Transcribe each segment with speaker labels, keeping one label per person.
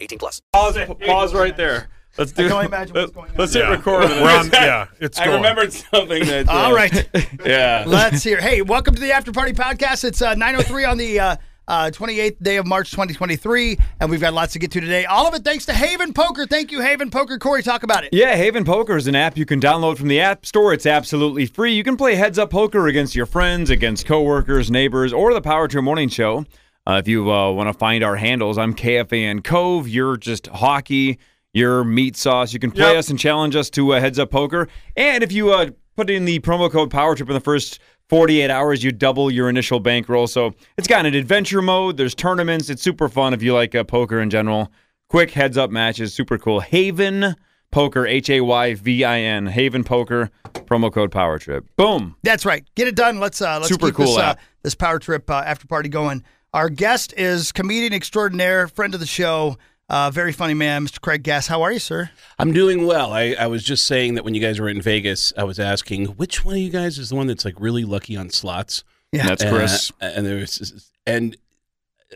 Speaker 1: 18 plus.
Speaker 2: Pause it. Pause right there. Let's do.
Speaker 3: I can only imagine what's going on.
Speaker 2: Let's hit
Speaker 4: Yeah.
Speaker 2: record.
Speaker 4: We're on- yeah, it's
Speaker 2: I
Speaker 4: going.
Speaker 2: remembered something that. uh,
Speaker 3: All right.
Speaker 2: Yeah.
Speaker 3: Let's hear. Hey, welcome to the After Party Podcast. It's uh, 9.03 on the uh, uh, 28th day of March 2023, and we've got lots to get to today. All of it thanks to Hayvin Poker. Thank you, Hayvin Poker. Corey, talk about it.
Speaker 5: Yeah, Hayvin Poker is an app you can download from the App Store. It's absolutely free. You can play heads up poker against your friends, against coworkers, neighbors, or the Power Trip Morning Show. Uh, if you uh, want to find our handles, I'm KFAN Cove. You're just hockey. You're meat sauce. You can play
Speaker 4: Yep.
Speaker 5: us and challenge us to uh, heads up poker. And if you uh, put in the promo code Power Trip in the first 48 hours, you double your initial bankroll. So it's got an adventure mode. There's tournaments. It's super fun if you like uh, poker in general. Quick heads up matches, super cool. Hayvin Poker, H A Y V I N, Hayvin Poker, promo code Power Trip. Boom.
Speaker 3: That's right. Get it done. Let's uh, let's
Speaker 5: Super
Speaker 3: keep
Speaker 5: cool
Speaker 3: this, uh, this Power Trip uh, after party going. Our guest is comedian extraordinaire, friend of the show, uh, very funny man, Mr. Craig Gass. How are you, sir?
Speaker 6: I'm doing well. I, I was just saying that when you guys were in Vegas, I was asking which one of you guys is the one that's like really lucky on slots.
Speaker 3: Yeah.
Speaker 5: That's Chris.
Speaker 6: Uh, and there's and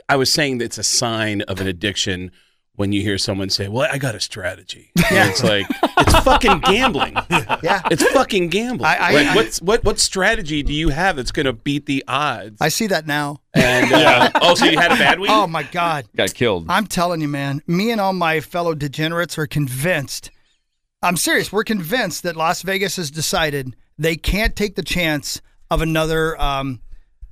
Speaker 6: I was saying that it's a sign of an addiction when you hear someone say, "Well, I got a strategy." And it's like it's fucking gambling.
Speaker 3: Yeah.
Speaker 6: It's fucking gambling.
Speaker 3: I- I-
Speaker 6: like,
Speaker 3: I-
Speaker 6: what's what what strategy do you have that's going to beat the odds?
Speaker 3: I see that now.
Speaker 6: and uh, oh, so you had a bad week?
Speaker 3: Oh my God.
Speaker 5: Got killed.
Speaker 3: I'm telling you, man, me and all my fellow degenerates are convinced. I'm serious. We're convinced that Las Vegas has decided they can't take the chance of another um,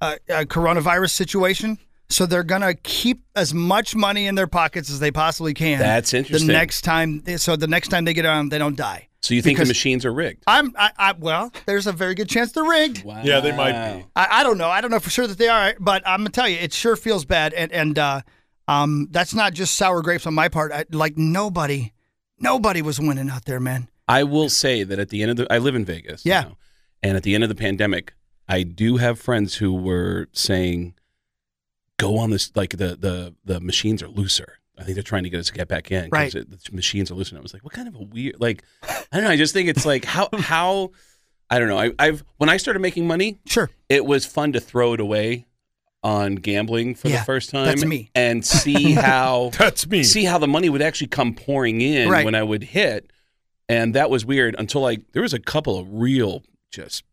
Speaker 3: uh, uh, coronavirus situation. So they're going to keep as much money in their pockets as they possibly can.
Speaker 6: That's interesting.
Speaker 3: The next time, so the next time they get on, they don't die.
Speaker 6: so you think
Speaker 3: because-
Speaker 6: the machines are rigged?
Speaker 3: I'm, I, I, well, there's a very good chance they're rigged.
Speaker 6: Wow.
Speaker 4: Yeah, they might be.
Speaker 3: I, I don't know. I don't know for sure that they are, but I'm gonna tell you, it sure feels bad. And and uh, um, that's not just sour grapes on my part. I, like nobody, nobody was winning out there, man.
Speaker 6: I will say that at the end of the, I live in Vegas.
Speaker 3: Yeah.
Speaker 6: now, and at the end of the pandemic, I do have friends who were saying, "Go on this." Like the the the machines are looser. I think they're trying to get us to get back in
Speaker 3: Right.
Speaker 6: the machines are looser. I was like, "What kind of a weird?" Like, I don't know. I just think it's like how how I don't know. I, I've when I started making money,
Speaker 3: Sure.
Speaker 6: it was fun to throw it away on gambling for
Speaker 3: Yeah,
Speaker 6: the first time.
Speaker 3: that's me.
Speaker 6: and see how
Speaker 4: That's me.
Speaker 6: see how the money would actually come pouring in
Speaker 3: Right.
Speaker 6: when I would hit. And that was weird until like there was a couple of real just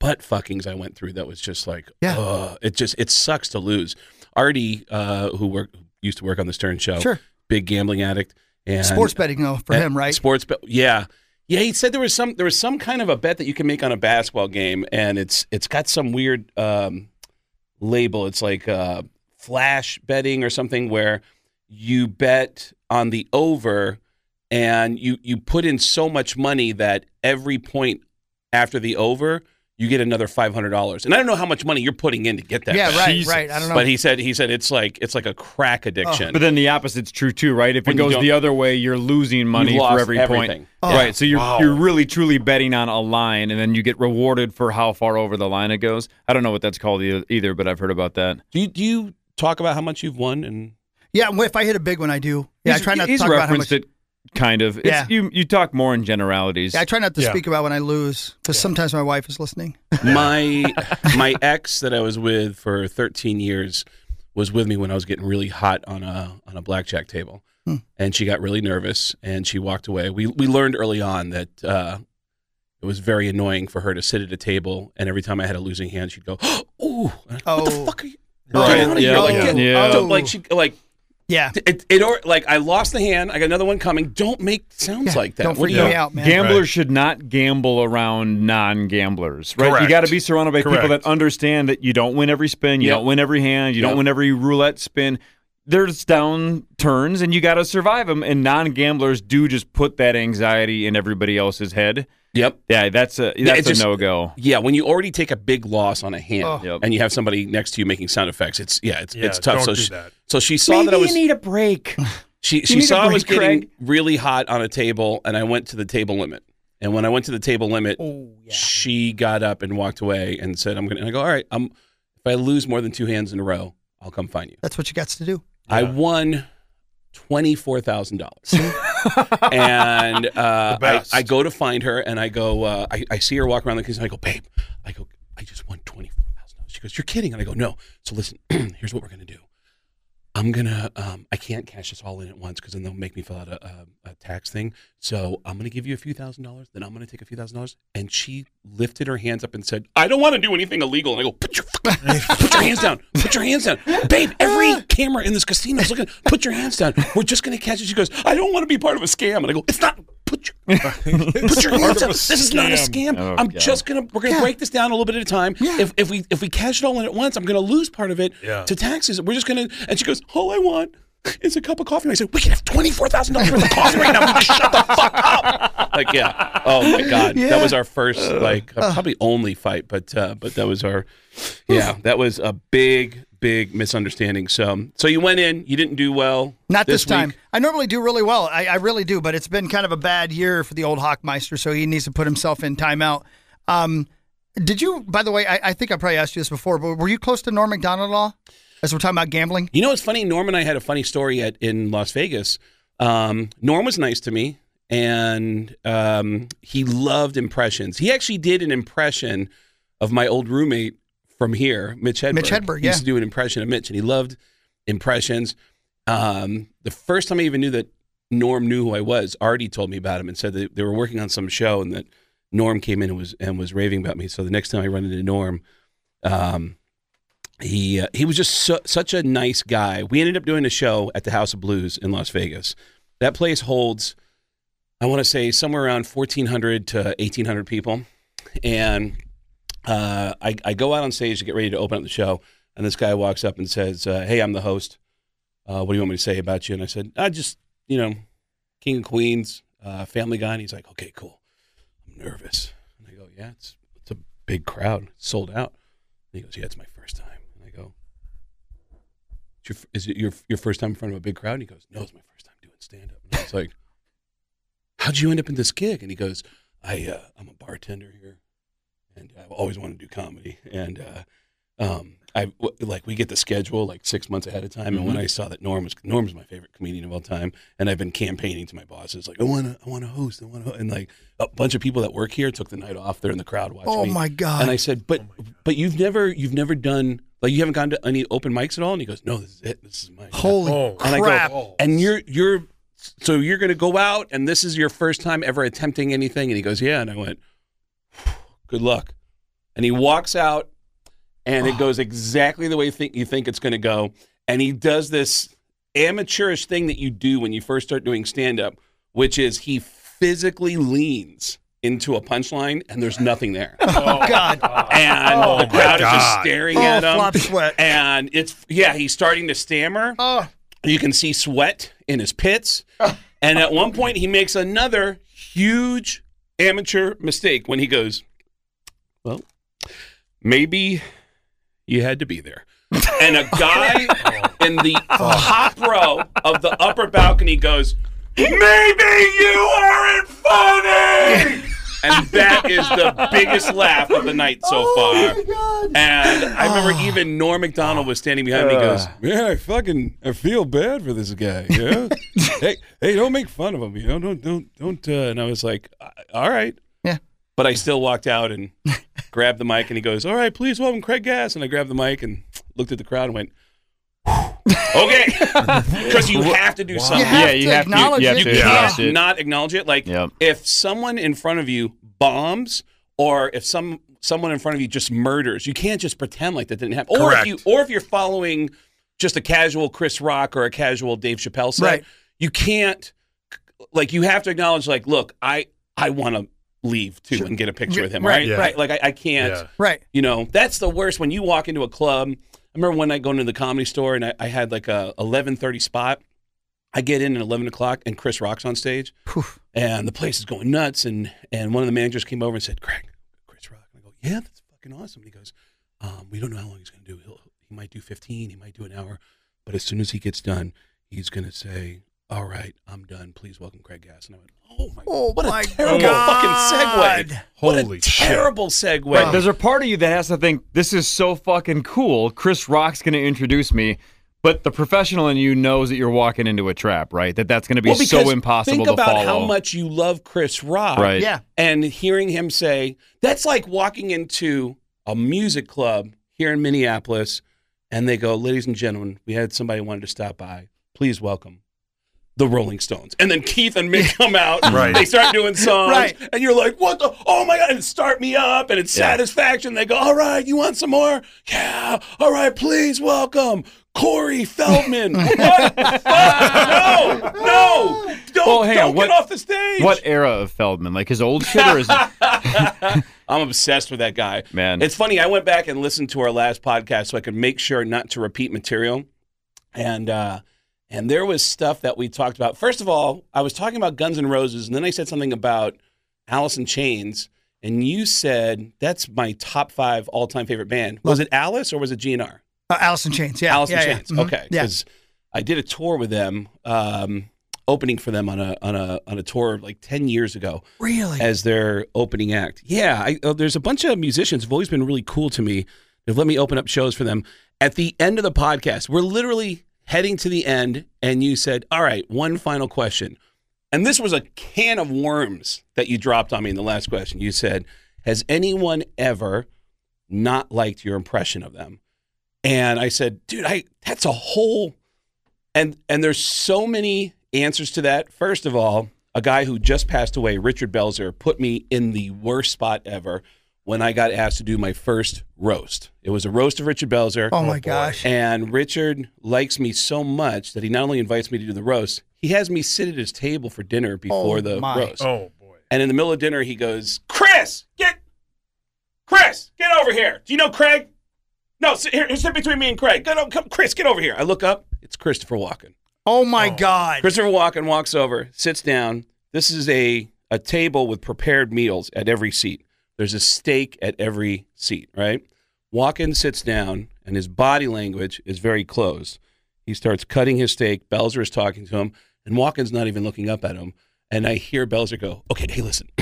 Speaker 6: butt fuckings I went through that was just like,
Speaker 3: Yeah.
Speaker 6: ugh, it just it sucks to lose. Artie, uh, who worked used to work on the Stern show,
Speaker 3: Sure.
Speaker 6: big gambling addict, and
Speaker 3: Sports betting though for
Speaker 6: uh,
Speaker 3: him, right?
Speaker 6: Sports bet, yeah, yeah. He said there was some there was some kind of a bet that you can make on a basketball game, and it's it's got some weird um, label. It's like uh, flash betting or something where you bet on the over, and you you put in so much money that every point after the over. You get another five hundred dollars, and I don't know how much money you're putting in to get that.
Speaker 3: yeah,
Speaker 6: bet.
Speaker 3: right,
Speaker 4: Jesus.
Speaker 3: right. I don't know.
Speaker 6: But he said he said it's like it's like a crack addiction.
Speaker 5: But then the opposite's true too, right? If it
Speaker 6: When you
Speaker 5: goes the other way, you're losing money
Speaker 6: You've
Speaker 5: for every
Speaker 6: everything.
Speaker 5: point.
Speaker 3: Oh.
Speaker 5: Right. So you're
Speaker 4: Wow.
Speaker 5: you're really truly betting on a line, and then you get rewarded for how far over the line it goes. I don't know what that's called either, but I've heard about that.
Speaker 6: do you do you talk about how much you've won and
Speaker 3: yeah, if I hit a big one, I do. Yeah, I
Speaker 5: He's-
Speaker 3: try not to
Speaker 5: he's
Speaker 3: talk about how much.
Speaker 5: it, kind of. It's,
Speaker 3: Yeah.
Speaker 5: You you talk more in generalities.
Speaker 3: Yeah, I try not to
Speaker 4: Yeah.
Speaker 3: speak about when I lose because sometimes my wife is listening.
Speaker 6: my my ex that I was with for 13 years was with me when I was getting really hot on a on a blackjack table, and she got really nervous and she walked away. We we learned early on that uh, it was very annoying for her to sit at a table and every time I had a losing hand, she'd go, "Oh, what the
Speaker 3: Oh.
Speaker 6: fuck are you?"
Speaker 5: Right,
Speaker 6: Get out of here.
Speaker 5: yeah,
Speaker 6: Like,
Speaker 3: yeah.
Speaker 6: get-
Speaker 5: Yeah.
Speaker 6: don't- like she like
Speaker 3: Yeah,
Speaker 6: it, it or like I lost the hand. I got another one coming. Don't make sounds
Speaker 3: Yeah,
Speaker 6: like that.
Speaker 3: don't
Speaker 6: What do
Speaker 3: freak
Speaker 6: you-
Speaker 3: me out, man.
Speaker 5: Gamblers
Speaker 4: Right.
Speaker 5: should not gamble around non-gamblers, right? You got to be surrounded by people that understand that you don't win every spin, you
Speaker 6: Yep.
Speaker 5: don't win every hand, you
Speaker 6: Yep.
Speaker 5: don't win every roulette spin. There's down turns, and you got to survive them. And non-gamblers do just put that anxiety in everybody else's head.
Speaker 6: Yep.
Speaker 5: Yeah, that's a that's
Speaker 6: it
Speaker 5: a no go.
Speaker 6: Yeah, when you already take a big loss on a hand
Speaker 3: Oh.
Speaker 6: And you have somebody next to you making sound effects, it's yeah, it's
Speaker 4: Yeah,
Speaker 6: it's tough.
Speaker 4: don't
Speaker 6: so
Speaker 4: do
Speaker 6: she,
Speaker 4: that.
Speaker 6: so she saw that I was
Speaker 5: need a break.
Speaker 6: She she
Speaker 5: need a
Speaker 6: saw I was getting
Speaker 5: Craig.
Speaker 6: really hot on a table, and I went to the table limit. And when I went to the table limit,
Speaker 3: Oh, yeah.
Speaker 6: she got up and walked away and said, "I'm gonna." And I go, "All right, I'm. If I lose more than two hands in a row, I'll come find you."
Speaker 3: That's what you got to do.
Speaker 6: I won twenty four thousand dollars, and uh, I. I go to find her, and I go, uh, I, I see her walk around the kitchen. And I go, "Babe," I go, "I just won twenty four thousand dollars." She goes, "You're kidding?" And I go, "No." So listen, here's what we're gonna do. I'm gonna. Um, I can't cash this all in at once because then they'll make me fill out a, a, a tax thing. So I'm gonna give you a few thousand dollars. Then I'm gonna take a few thousand dollars. And she lifted her hands up and said, "I don't want to do anything illegal." And I go, "Put your put your hands down. Put your hands down, babe. Every camera in this casino is looking. Put your hands down. We're just gonna catch it." She goes, "I don't want to be part of a scam." And I go, "It's not." Put your put your hands down. This is not a scam.
Speaker 5: Oh,
Speaker 6: I'm
Speaker 5: God.
Speaker 6: just gonna we're gonna break this down a little bit at a time. If if we if we cash it all in at once, I'm gonna lose part of it
Speaker 4: Yeah.
Speaker 6: to taxes. We're just gonna and she goes, All I want is a cup of coffee. And I said, We can have twenty four thousand dollars worth of coffee right now. We just shut the fuck up. Like, yeah. Oh my God. That was our first like uh, probably only fight, but uh but that was our yeah, that was a big, big misunderstanding. So so you went in, you didn't do well.
Speaker 3: Not this, time.
Speaker 6: week.
Speaker 3: I normally do really well. I, I really do, but it's been kind of a bad year for the old Hawkmeister, so he needs to put himself in timeout. Um, did you, by the way, I, I think I probably asked you this before, but were you close to Norm Macdonald at all? As we're talking about gambling?
Speaker 6: You know what's funny? Norm and I had a funny story at in Las Vegas. Um, Norm was nice to me, and um, he loved impressions. He actually did an impression of my old roommate from here, Mitch Hedberg.
Speaker 3: Mitch Hedberg,
Speaker 6: He used to do an impression of Mitch, and he loved impressions. Um, the first time I even knew that Norm knew who I was, Artie told me about him and said that they were working on some show, and that Norm came in and was and was raving about me. So the next time I run into Norm, um, he uh, he was just su- such a nice guy. We ended up doing a show at the House of Blues in Las Vegas. That place holds, I want to say, somewhere around fourteen hundred to eighteen hundred people, and uh, I, I go out on stage to get ready to open up the show, and this guy walks up and says, uh, "Hey, I'm the host. Uh, what do you want me to say about you?" And I said, "I just, you know, King of Queens, uh, Family Guy." And he's like, "Okay, cool. I'm nervous." And I go, "Yeah, it's it's a big crowd, it's sold out." And he goes, "Yeah, it's my first time." And I go, "It's your, "Is it your your first time in front of a big crowd?" And he goes, "No, it's my first time doing stand up." And I was like, "How'd you end up in this gig?" And he goes, "I uh, I'm a bartender here, and I've always wanted to do comedy, and uh, um, I w- like we get the schedule like six months ahead of time, and when I saw that Norm was Norm's my favorite comedian of all time, and I've been campaigning to my bosses like I want to I want to host, I want to, and like a bunch of people that work here took the night off. They're in the crowd watching
Speaker 3: Oh
Speaker 6: me.
Speaker 3: my God.
Speaker 6: And I said, but but you've never you've never done like you haven't gone to any open mics at all? And he goes, no, this is it. This is my
Speaker 3: Holy
Speaker 4: Oh,
Speaker 6: and I
Speaker 3: crap.
Speaker 6: go, and you're you're so you're going to go out, and this is your first time ever attempting anything. And he goes, yeah. And I went, good luck. And he walks out, and it goes exactly the way think you think it's going to go. And he does this amateurish thing that you do when you first start doing stand up, which is he physically leans into a punchline, and there's nothing there.
Speaker 3: Oh, God.
Speaker 6: And
Speaker 4: Oh,
Speaker 6: the crowd is just staring
Speaker 3: Oh,
Speaker 6: at him.
Speaker 3: flop sweat.
Speaker 6: And it's yeah, he's starting to stammer.
Speaker 3: Oh,
Speaker 6: You can see sweat in his pits. And at one point, he makes another huge amateur mistake when he goes, Well, maybe you had to be there. And a guy in the top row of the upper balcony goes, Maybe you aren't funny. And that is the biggest laugh of the night so far. And I remember even Norm Macdonald was standing behind me. He goes, "Man, I fucking I feel bad for this guy. Yeah, hey, hey, don't make fun of him. You know, don't, don't, don't." Uh, and I was like, "All right."
Speaker 3: Yeah.
Speaker 6: But I still walked out and grabbed the mic, and he goes, "All right, please welcome Craig Gass." And I grabbed the mic and looked at the crowd and went, "Okay," because you have to do something.
Speaker 3: You
Speaker 5: yeah, you have to.
Speaker 3: acknowledge
Speaker 5: You
Speaker 3: it.
Speaker 5: to
Speaker 6: You can't
Speaker 5: it.
Speaker 6: not acknowledge it. Like
Speaker 5: Yep.
Speaker 6: if someone in front of you bombs, or if some someone in front of you just murders, you can't just pretend like that didn't happen. Or if
Speaker 4: Correct.
Speaker 6: you, or if you're following just a casual Chris Rock or a casual Dave Chappelle set,
Speaker 3: Right.
Speaker 6: you can't. Like you have to acknowledge, like, look, I I want to leave too and get a picture with him,
Speaker 3: Right,
Speaker 6: right?
Speaker 4: Yeah.
Speaker 6: Right. Like I, I can't.
Speaker 4: Yeah.
Speaker 3: right.
Speaker 6: You know, that's the worst when you walk into a club. I remember one night going to the comedy store and I, I had like a eleven thirty spot. I get in at eleven o'clock and Chris Rock's on stage,
Speaker 3: Poof.
Speaker 6: and the place is going nuts. And and one of the managers came over and said, "Craig, Chris Rock." And I go, "Yeah, that's fucking awesome." And he goes, um, "We don't know how long he's going to do. He'll, he might do fifteen, he might do an hour, but as soon as he gets done, he's going to say." "All right, I'm done. Please welcome Craig Gass." And I went, "Oh my,
Speaker 3: oh god.
Speaker 6: Oh what
Speaker 3: my
Speaker 6: a terrible
Speaker 3: God.
Speaker 6: fucking segue! What
Speaker 4: Holy
Speaker 6: a
Speaker 4: shit.
Speaker 6: terrible segue!"
Speaker 5: Right, there's a part of you that has to think this is so fucking cool. Chris Rock's going to introduce me, but the professional in you knows that you're walking into a trap, right? That that's going to be
Speaker 6: Well,
Speaker 5: so
Speaker 6: because
Speaker 5: impossible
Speaker 6: Think
Speaker 5: to
Speaker 6: about
Speaker 5: follow.
Speaker 6: how much you love Chris Rock,
Speaker 5: Right.
Speaker 3: Yeah.
Speaker 6: And hearing him say that's like walking into a music club here in Minneapolis, and they go, "Ladies and gentlemen, we had somebody who wanted to stop by. Please welcome." The Rolling Stones, and then Keith and Mick come out.
Speaker 4: Right.
Speaker 6: They start doing songs,
Speaker 3: Right.
Speaker 6: and you're like, "What the? Oh my god!" And start me up, and it's
Speaker 5: Yeah.
Speaker 6: satisfaction. They go, "All right, you want some more? Yeah. All right, please welcome Corey Feldman." what? Fuck, no, no, don't,
Speaker 5: Well, hang
Speaker 6: don't
Speaker 5: on, what-
Speaker 6: get off the stage.
Speaker 5: What era of Feldman? Like his old shit, or is it?
Speaker 6: I'm obsessed with that guy.
Speaker 5: Man.
Speaker 6: It's funny. I went back and listened to our last podcast so I could make sure not to repeat material. And uh and there was stuff that we talked about. First of all, I was talking about Guns N' Roses, and then I said something about Alice in Chains, and you said that's my top five all time favorite band. Was it Alice or was it GNR?
Speaker 3: Uh, Alice in Chains. Yeah.
Speaker 6: Alice
Speaker 3: yeah,
Speaker 6: in
Speaker 3: yeah.
Speaker 6: Chains.
Speaker 3: Mhm.
Speaker 6: Okay,
Speaker 3: Yeah.
Speaker 6: because I did a tour with them, um, opening for them on a on a on a tour like ten years ago
Speaker 3: Really?
Speaker 6: as their opening act. Yeah, I, uh, there's a bunch of musicians who've always been really cool to me. They've let me open up shows for them. At the end of the podcast, we're literally heading to the end, and you said, "All right, one final question." And this was a can of worms that you dropped on me in the last question. You said, "Has anyone ever not liked your impression of them?" And I said, "Dude, I that's a whole and and there's so many answers to that. First of all, a guy who just passed away, Richard Belzer, put me in the worst spot ever when I got asked to do my first roast. It was a roast of Richard Belzer.
Speaker 3: oh my gosh.
Speaker 6: And Richard likes me so much that he not only invites me to do the roast, he has me sit at his table for dinner before
Speaker 3: Oh,
Speaker 6: the
Speaker 3: my.
Speaker 6: roast.
Speaker 4: Oh boy.
Speaker 6: And in the middle of dinner, he goes, Chris, get, Chris, get over here. Do you know Craig? No, sit here, sit between me and Craig. Go, no, come, Chris, get over here. I look up. It's Christopher Walken.
Speaker 3: Oh my oh. God.
Speaker 6: Christopher Walken walks over, sits down. This is a a table with prepared meals at every seat. There's a steak at every seat, right? Walken sits down, and his body language is very closed. He starts cutting his steak. Belzer is talking to him, and Walken's not even looking up at him. And I hear Belzer go, "Okay, hey, listen.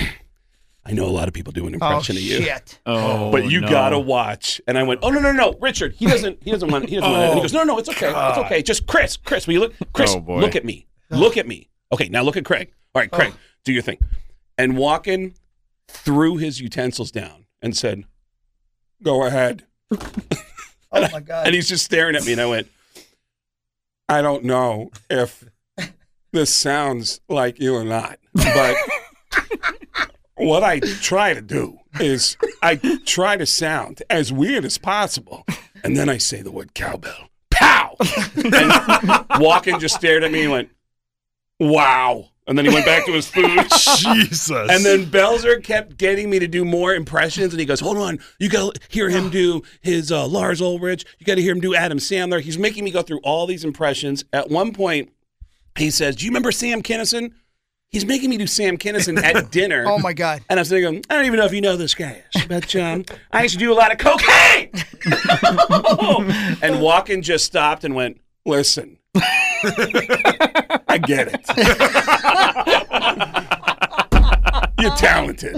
Speaker 6: I know a lot of people do an
Speaker 3: Oh
Speaker 6: impression of you."
Speaker 3: shit.
Speaker 5: Oh,
Speaker 6: but you
Speaker 5: no.
Speaker 6: gotta watch. And I went, oh no no no, Richard, he doesn't he doesn't want he doesn't want it. And he oh, goes, no no, it's okay, it's okay. Just Chris, Chris, will you look? Chris,
Speaker 5: Oh,
Speaker 6: look at me, look at me. Okay, now look at Craig. All right, Craig, do your thing. And Walken threw his utensils down and said, "Go ahead."
Speaker 3: Oh my God.
Speaker 6: And he's just staring at me, and I went, I don't know if this sounds like you or not, but what I try to do is I try to sound as weird as possible, and then I say the word cowbell. Pow! And Walken just stared at me and went, Wow. And then he went back to his food.
Speaker 4: Jesus.
Speaker 6: And then Belzer kept getting me to do more impressions, and he goes, "Hold on, you got to hear him do his uh, Lars Ulrich. You got to hear him do Adam Sandler." He's making me go through all these impressions. At one point, he says, "Do you remember Sam Kinison?" He's making me do Sam Kinison at dinner.
Speaker 3: Oh my God.
Speaker 6: And I was thinking, I don't even know if you know this guy is, but um, I used to do a lot of cocaine. and Walken just stopped and went, "Listen, I get it. You're talented.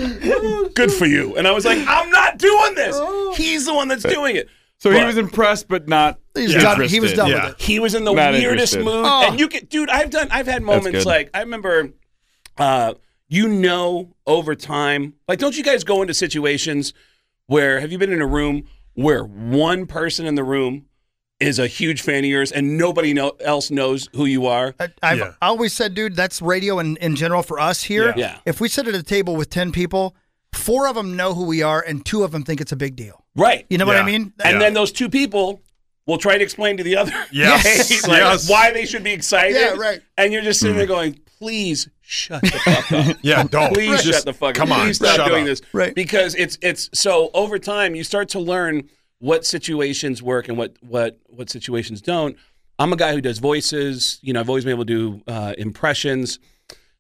Speaker 6: Good for you." And I was like, "I'm not doing this. He's the one that's doing it."
Speaker 5: So he was impressed, but not.
Speaker 3: He's
Speaker 4: Yeah.
Speaker 3: done. He was done
Speaker 4: Yeah.
Speaker 3: with it.
Speaker 6: He was in the
Speaker 5: Not
Speaker 6: weirdest
Speaker 5: interested.
Speaker 6: mood,
Speaker 3: Oh.
Speaker 6: and you can, dude. I've done. I've had moments like I remember. Uh, you know, over time, like, don't you guys go into situations where have you been in a room where one person in the room is a huge fan of yours and nobody know, else knows who you are?
Speaker 3: I, I've
Speaker 4: Yeah.
Speaker 3: always said, dude, that's radio in, in general for us here.
Speaker 6: Yeah. Yeah.
Speaker 3: If we sit at a table with 10 people, four of them know who we are and two of them think it's a big deal.
Speaker 6: Right.
Speaker 3: You know what I mean?
Speaker 6: and
Speaker 4: Yeah.
Speaker 6: then those two people will try to explain to the other
Speaker 4: Yes.
Speaker 6: like,
Speaker 4: Yes.
Speaker 6: why they should be excited.
Speaker 3: Yeah, right.
Speaker 6: And you're just sitting there hmm. going, please shut the fuck up.
Speaker 4: yeah, don't.
Speaker 6: Please
Speaker 4: Just
Speaker 6: shut the fuck up.
Speaker 4: Come on.
Speaker 6: Please stop
Speaker 4: shut
Speaker 6: doing
Speaker 4: up.
Speaker 6: this.
Speaker 3: Right.
Speaker 6: Because it's it's so over time you start to learn what situations work and what what what situations don't. I'm a guy who does voices. You know, I've always been able to do uh, impressions.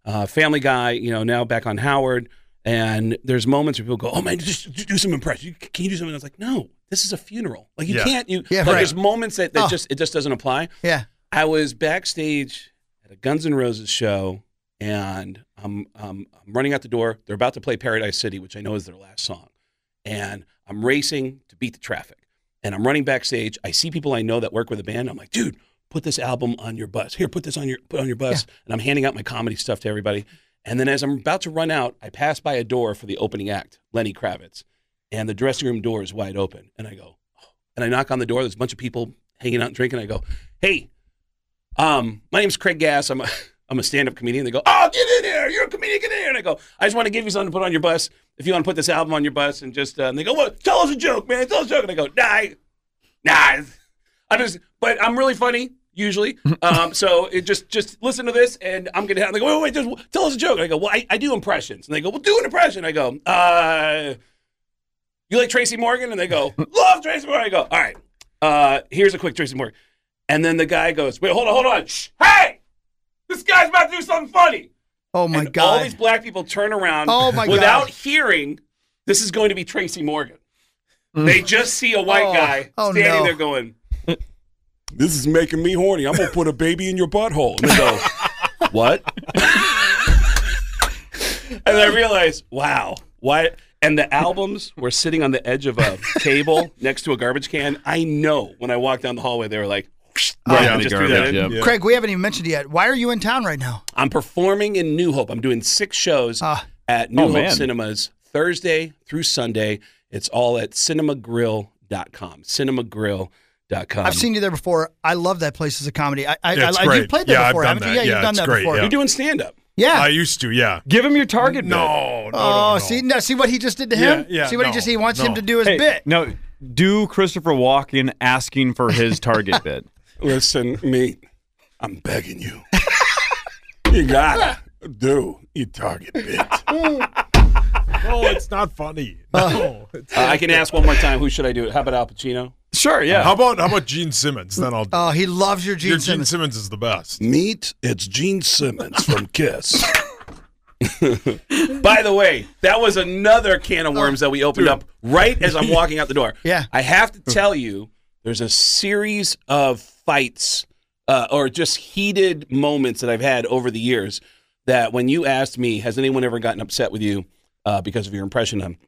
Speaker 6: Uh, Family Guy. You know, now back on Howard. And there's moments where people go, "Oh man, just just do some impressions. Can you do something?" I was like, "No, this is a funeral. Like you
Speaker 4: Yeah.
Speaker 6: can't. You
Speaker 3: Yeah,
Speaker 6: like
Speaker 3: right.
Speaker 6: there's moments that, that
Speaker 3: Oh.
Speaker 6: just it just doesn't apply."
Speaker 3: Yeah.
Speaker 6: I was backstage at a Guns N' Roses show, and I'm, um, I'm running out the door. They're about to play Paradise City, which I know is their last song, and I'm racing to beat the traffic. And I'm running backstage. I see people I know that work with the band. I'm like, dude, put this album on your bus. Here, put this on your put on your bus. And I'm handing out my comedy stuff to everybody. And then as I'm about to run out, I pass by a door for the opening act, Lenny Kravitz, and the dressing room door is wide open. And I go, oh. and I knock on the door. There's a bunch of people hanging out and drinking. I go, hey, um, my name's Craig Gass. I'm a I'm a stand-up comedian. They go, oh, get in here. You're a comedian. Get in here. And I go, I just want to give you something to put on your bus. If you want to put this album on your bus, and just uh, and they go, what? Tell us a joke, man. Tell us a joke. And I go, nah, nah. I just, but I'm really funny usually. Um, so it just just listen to this, and I'm gonna. Have, they go, wait, wait, just tell us a joke. And I go, well, I, I do impressions, and they go, well, do an impression. I go, uh, you like Tracy Morgan? And they go, love Tracy Morgan. I go, all right. Uh, here's a quick Tracy Morgan, and then the guy goes, wait, hold on, hold on. Shh, hey, this guy's about to do something funny.
Speaker 3: Oh my
Speaker 6: And
Speaker 3: God.
Speaker 6: All these black people turn around
Speaker 3: Oh, my
Speaker 6: without
Speaker 3: God.
Speaker 6: hearing this is going to be Tracy Morgan. They mm. just see a white
Speaker 3: Oh.
Speaker 6: guy
Speaker 3: Oh,
Speaker 6: standing
Speaker 3: no.
Speaker 6: there going, This is making me horny. I'm going to put a baby in your butthole. And they go, What? and I realized, wow, why? And the albums were sitting on the edge of a table next to a garbage can. I know when I walked down the hallway, they were like,
Speaker 5: Right
Speaker 6: and
Speaker 5: in the
Speaker 6: just threw that
Speaker 5: garbage,
Speaker 6: in.
Speaker 5: yep.
Speaker 3: Craig, we haven't even mentioned it yet. Why are you in town right now?
Speaker 6: I'm performing in New Hope. I'm doing six shows
Speaker 3: Ah.
Speaker 6: at New
Speaker 5: Oh,
Speaker 6: Hope
Speaker 5: man.
Speaker 6: Cinemas Thursday through Sunday. It's all at cinemagrill.com. Cinemagrill.com.
Speaker 3: I've seen you there before. I love that place as a comedy. I, I,
Speaker 4: Yeah, it's
Speaker 3: I,
Speaker 4: great.
Speaker 3: you've played there
Speaker 4: Yeah,
Speaker 3: before, haven't you? Yeah,
Speaker 4: Yeah,
Speaker 3: you've done
Speaker 4: it's
Speaker 3: that
Speaker 4: great,
Speaker 3: before.
Speaker 4: yeah.
Speaker 6: You're doing stand up.
Speaker 3: Yeah.
Speaker 4: I used to, yeah.
Speaker 5: Give him your target. bit.
Speaker 4: No, no, no,
Speaker 3: oh,
Speaker 4: no,
Speaker 3: see,
Speaker 4: no.
Speaker 3: no, see what he just did to him.
Speaker 4: Yeah, yeah,
Speaker 3: see what he just he wants him to do his
Speaker 5: Hey,
Speaker 3: bit.
Speaker 5: no, do Christopher Walken asking for his target bit.
Speaker 6: Listen, mate, I'm begging you. you gotta do your target bit.
Speaker 4: No, it's not funny. No. It's-
Speaker 6: Uh, I can ask one more time. Who should I do it? How about Al Pacino?
Speaker 5: Sure, yeah.
Speaker 4: How about how about Gene Simmons? Then I'll.
Speaker 3: Oh, he loves your Gene
Speaker 4: your Gene
Speaker 3: Simmons.
Speaker 4: Simmons is the best.
Speaker 6: Meet, it's Gene Simmons from Kiss. By the way, that was another can of worms that we opened up right as I'm walking out the door.
Speaker 3: Yeah.
Speaker 6: I have to tell you, there's a series of fights uh, or just heated moments that I've had over the years that when you asked me, has anyone ever gotten upset with you uh, because of your impression of him?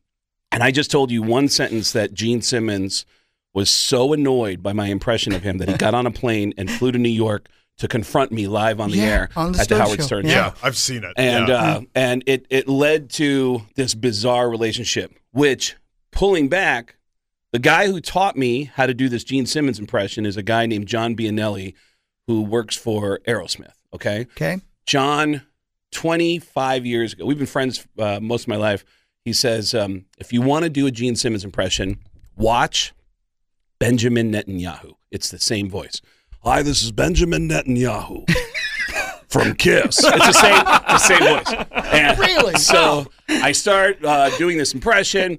Speaker 6: And I just told you one sentence that Gene Simmons was so annoyed by my impression of him that he got on a plane and flew to New York to confront me live on the
Speaker 3: Yeah,
Speaker 6: air
Speaker 3: on the
Speaker 6: at the
Speaker 3: Stern
Speaker 6: Howard
Speaker 3: Show.
Speaker 6: Stern
Speaker 3: Yeah.
Speaker 4: Yeah. I've seen it.
Speaker 6: And
Speaker 4: yeah.
Speaker 6: uh, and it it led to this bizarre relationship, which pulling back, the guy who taught me how to do this Gene Simmons impression is a guy named John Bianelli, who works for Aerosmith. Okay,
Speaker 3: Okay.
Speaker 6: John, 25 years ago, we've been friends uh, most of my life. He says, um, if you want to do a Gene Simmons impression, watch Benjamin Netanyahu. It's the same voice. Hi, this is Benjamin Netanyahu from Kiss. It's the same, the same voice. And
Speaker 3: Really?
Speaker 6: So I start uh, doing this impression,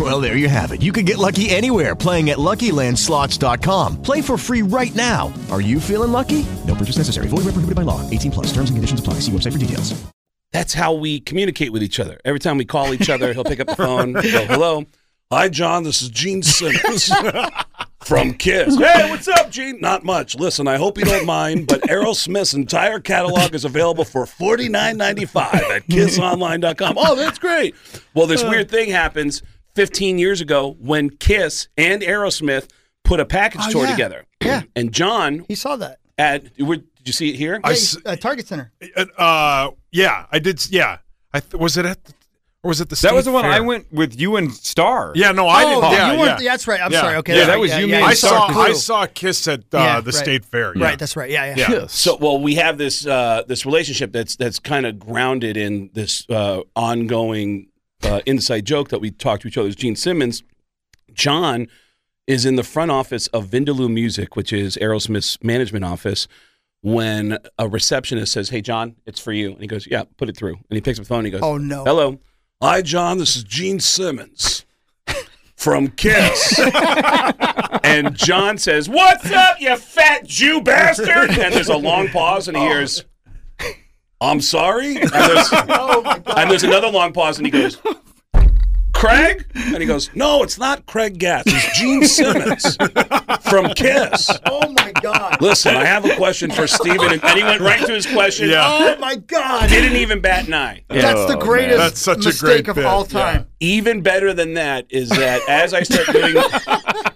Speaker 7: Well, there you have it. You can get lucky anywhere playing at LuckyLandSlots.com. Play for free right now. Are you feeling lucky? No purchase necessary. Void where prohibited by law. 18 plus. Terms and conditions apply. See website for details.
Speaker 6: That's how we communicate with each other. Every time we call each other, he'll pick up the phone, go, hello. Hi, John. This is Gene Simmons from Kiss. Hey, what's up, Gene? Not much. Listen, I hope you don't mind, but Aerosmith's entire catalog is available for forty nine ninety five at kissonline.com. Oh, that's great. Well, this weird thing happens 15 years ago when Kiss and Aerosmith put a package
Speaker 3: Oh,
Speaker 6: tour
Speaker 3: yeah.
Speaker 6: together.
Speaker 3: Yeah.
Speaker 6: And John,
Speaker 3: He saw that.
Speaker 6: at, where- did you see it here?
Speaker 4: I
Speaker 3: Yeah,
Speaker 4: s-
Speaker 3: uh, Target Center.
Speaker 4: uh, yeah, I did. Yeah, I th- was it at the, or was it the?
Speaker 5: That
Speaker 4: State
Speaker 5: was the one
Speaker 4: Fair?
Speaker 5: I went with you and Star.
Speaker 4: Yeah, no, I
Speaker 3: oh,
Speaker 4: didn't. Yeah,
Speaker 3: you
Speaker 4: yeah.
Speaker 3: weren't. That's right. I'm
Speaker 4: Yeah.
Speaker 3: sorry. Okay.
Speaker 5: Yeah, that
Speaker 3: right.
Speaker 5: was
Speaker 3: yeah,
Speaker 5: you,
Speaker 3: yeah,
Speaker 5: me.
Speaker 4: I
Speaker 5: and
Speaker 4: saw
Speaker 3: Cool.
Speaker 4: I saw Kiss at uh,
Speaker 3: Yeah,
Speaker 4: the
Speaker 3: right.
Speaker 4: State Fair. Yeah.
Speaker 3: Right. That's right. Yeah. Yeah.
Speaker 4: yeah.
Speaker 6: So, well, we have this uh, this relationship that's that's kind of grounded in this uh, ongoing uh, inside joke that we talk to each other. Is Gene Simmons, John, is in the front office of Vindaloo Music, which is Aerosmith's management office. When a receptionist says, "Hey, John, it's for you," and he goes, "Yeah, put it through," and he picks up the phone and he goes,
Speaker 3: Oh no.
Speaker 6: Hello. Hi, John. This is Gene Simmons from Kiss. and John says, What's up, you fat Jew bastard? And there's a long pause, and he hears, I'm sorry. And there's, and there's another long pause, and he goes, Craig? And he goes, No, it's not Craig Gass. It's Gene Simmons from Kiss.
Speaker 3: Oh my God.
Speaker 6: Listen, I have a question for Steven. And, and he went right to his question.
Speaker 4: Yeah.
Speaker 3: Oh my God.
Speaker 6: Didn't even bat an eye.
Speaker 3: That's the oh, greatest
Speaker 4: That's such a
Speaker 3: mistake
Speaker 4: great
Speaker 3: of
Speaker 4: bit.
Speaker 3: all time.
Speaker 6: Even better than that is that as I start doing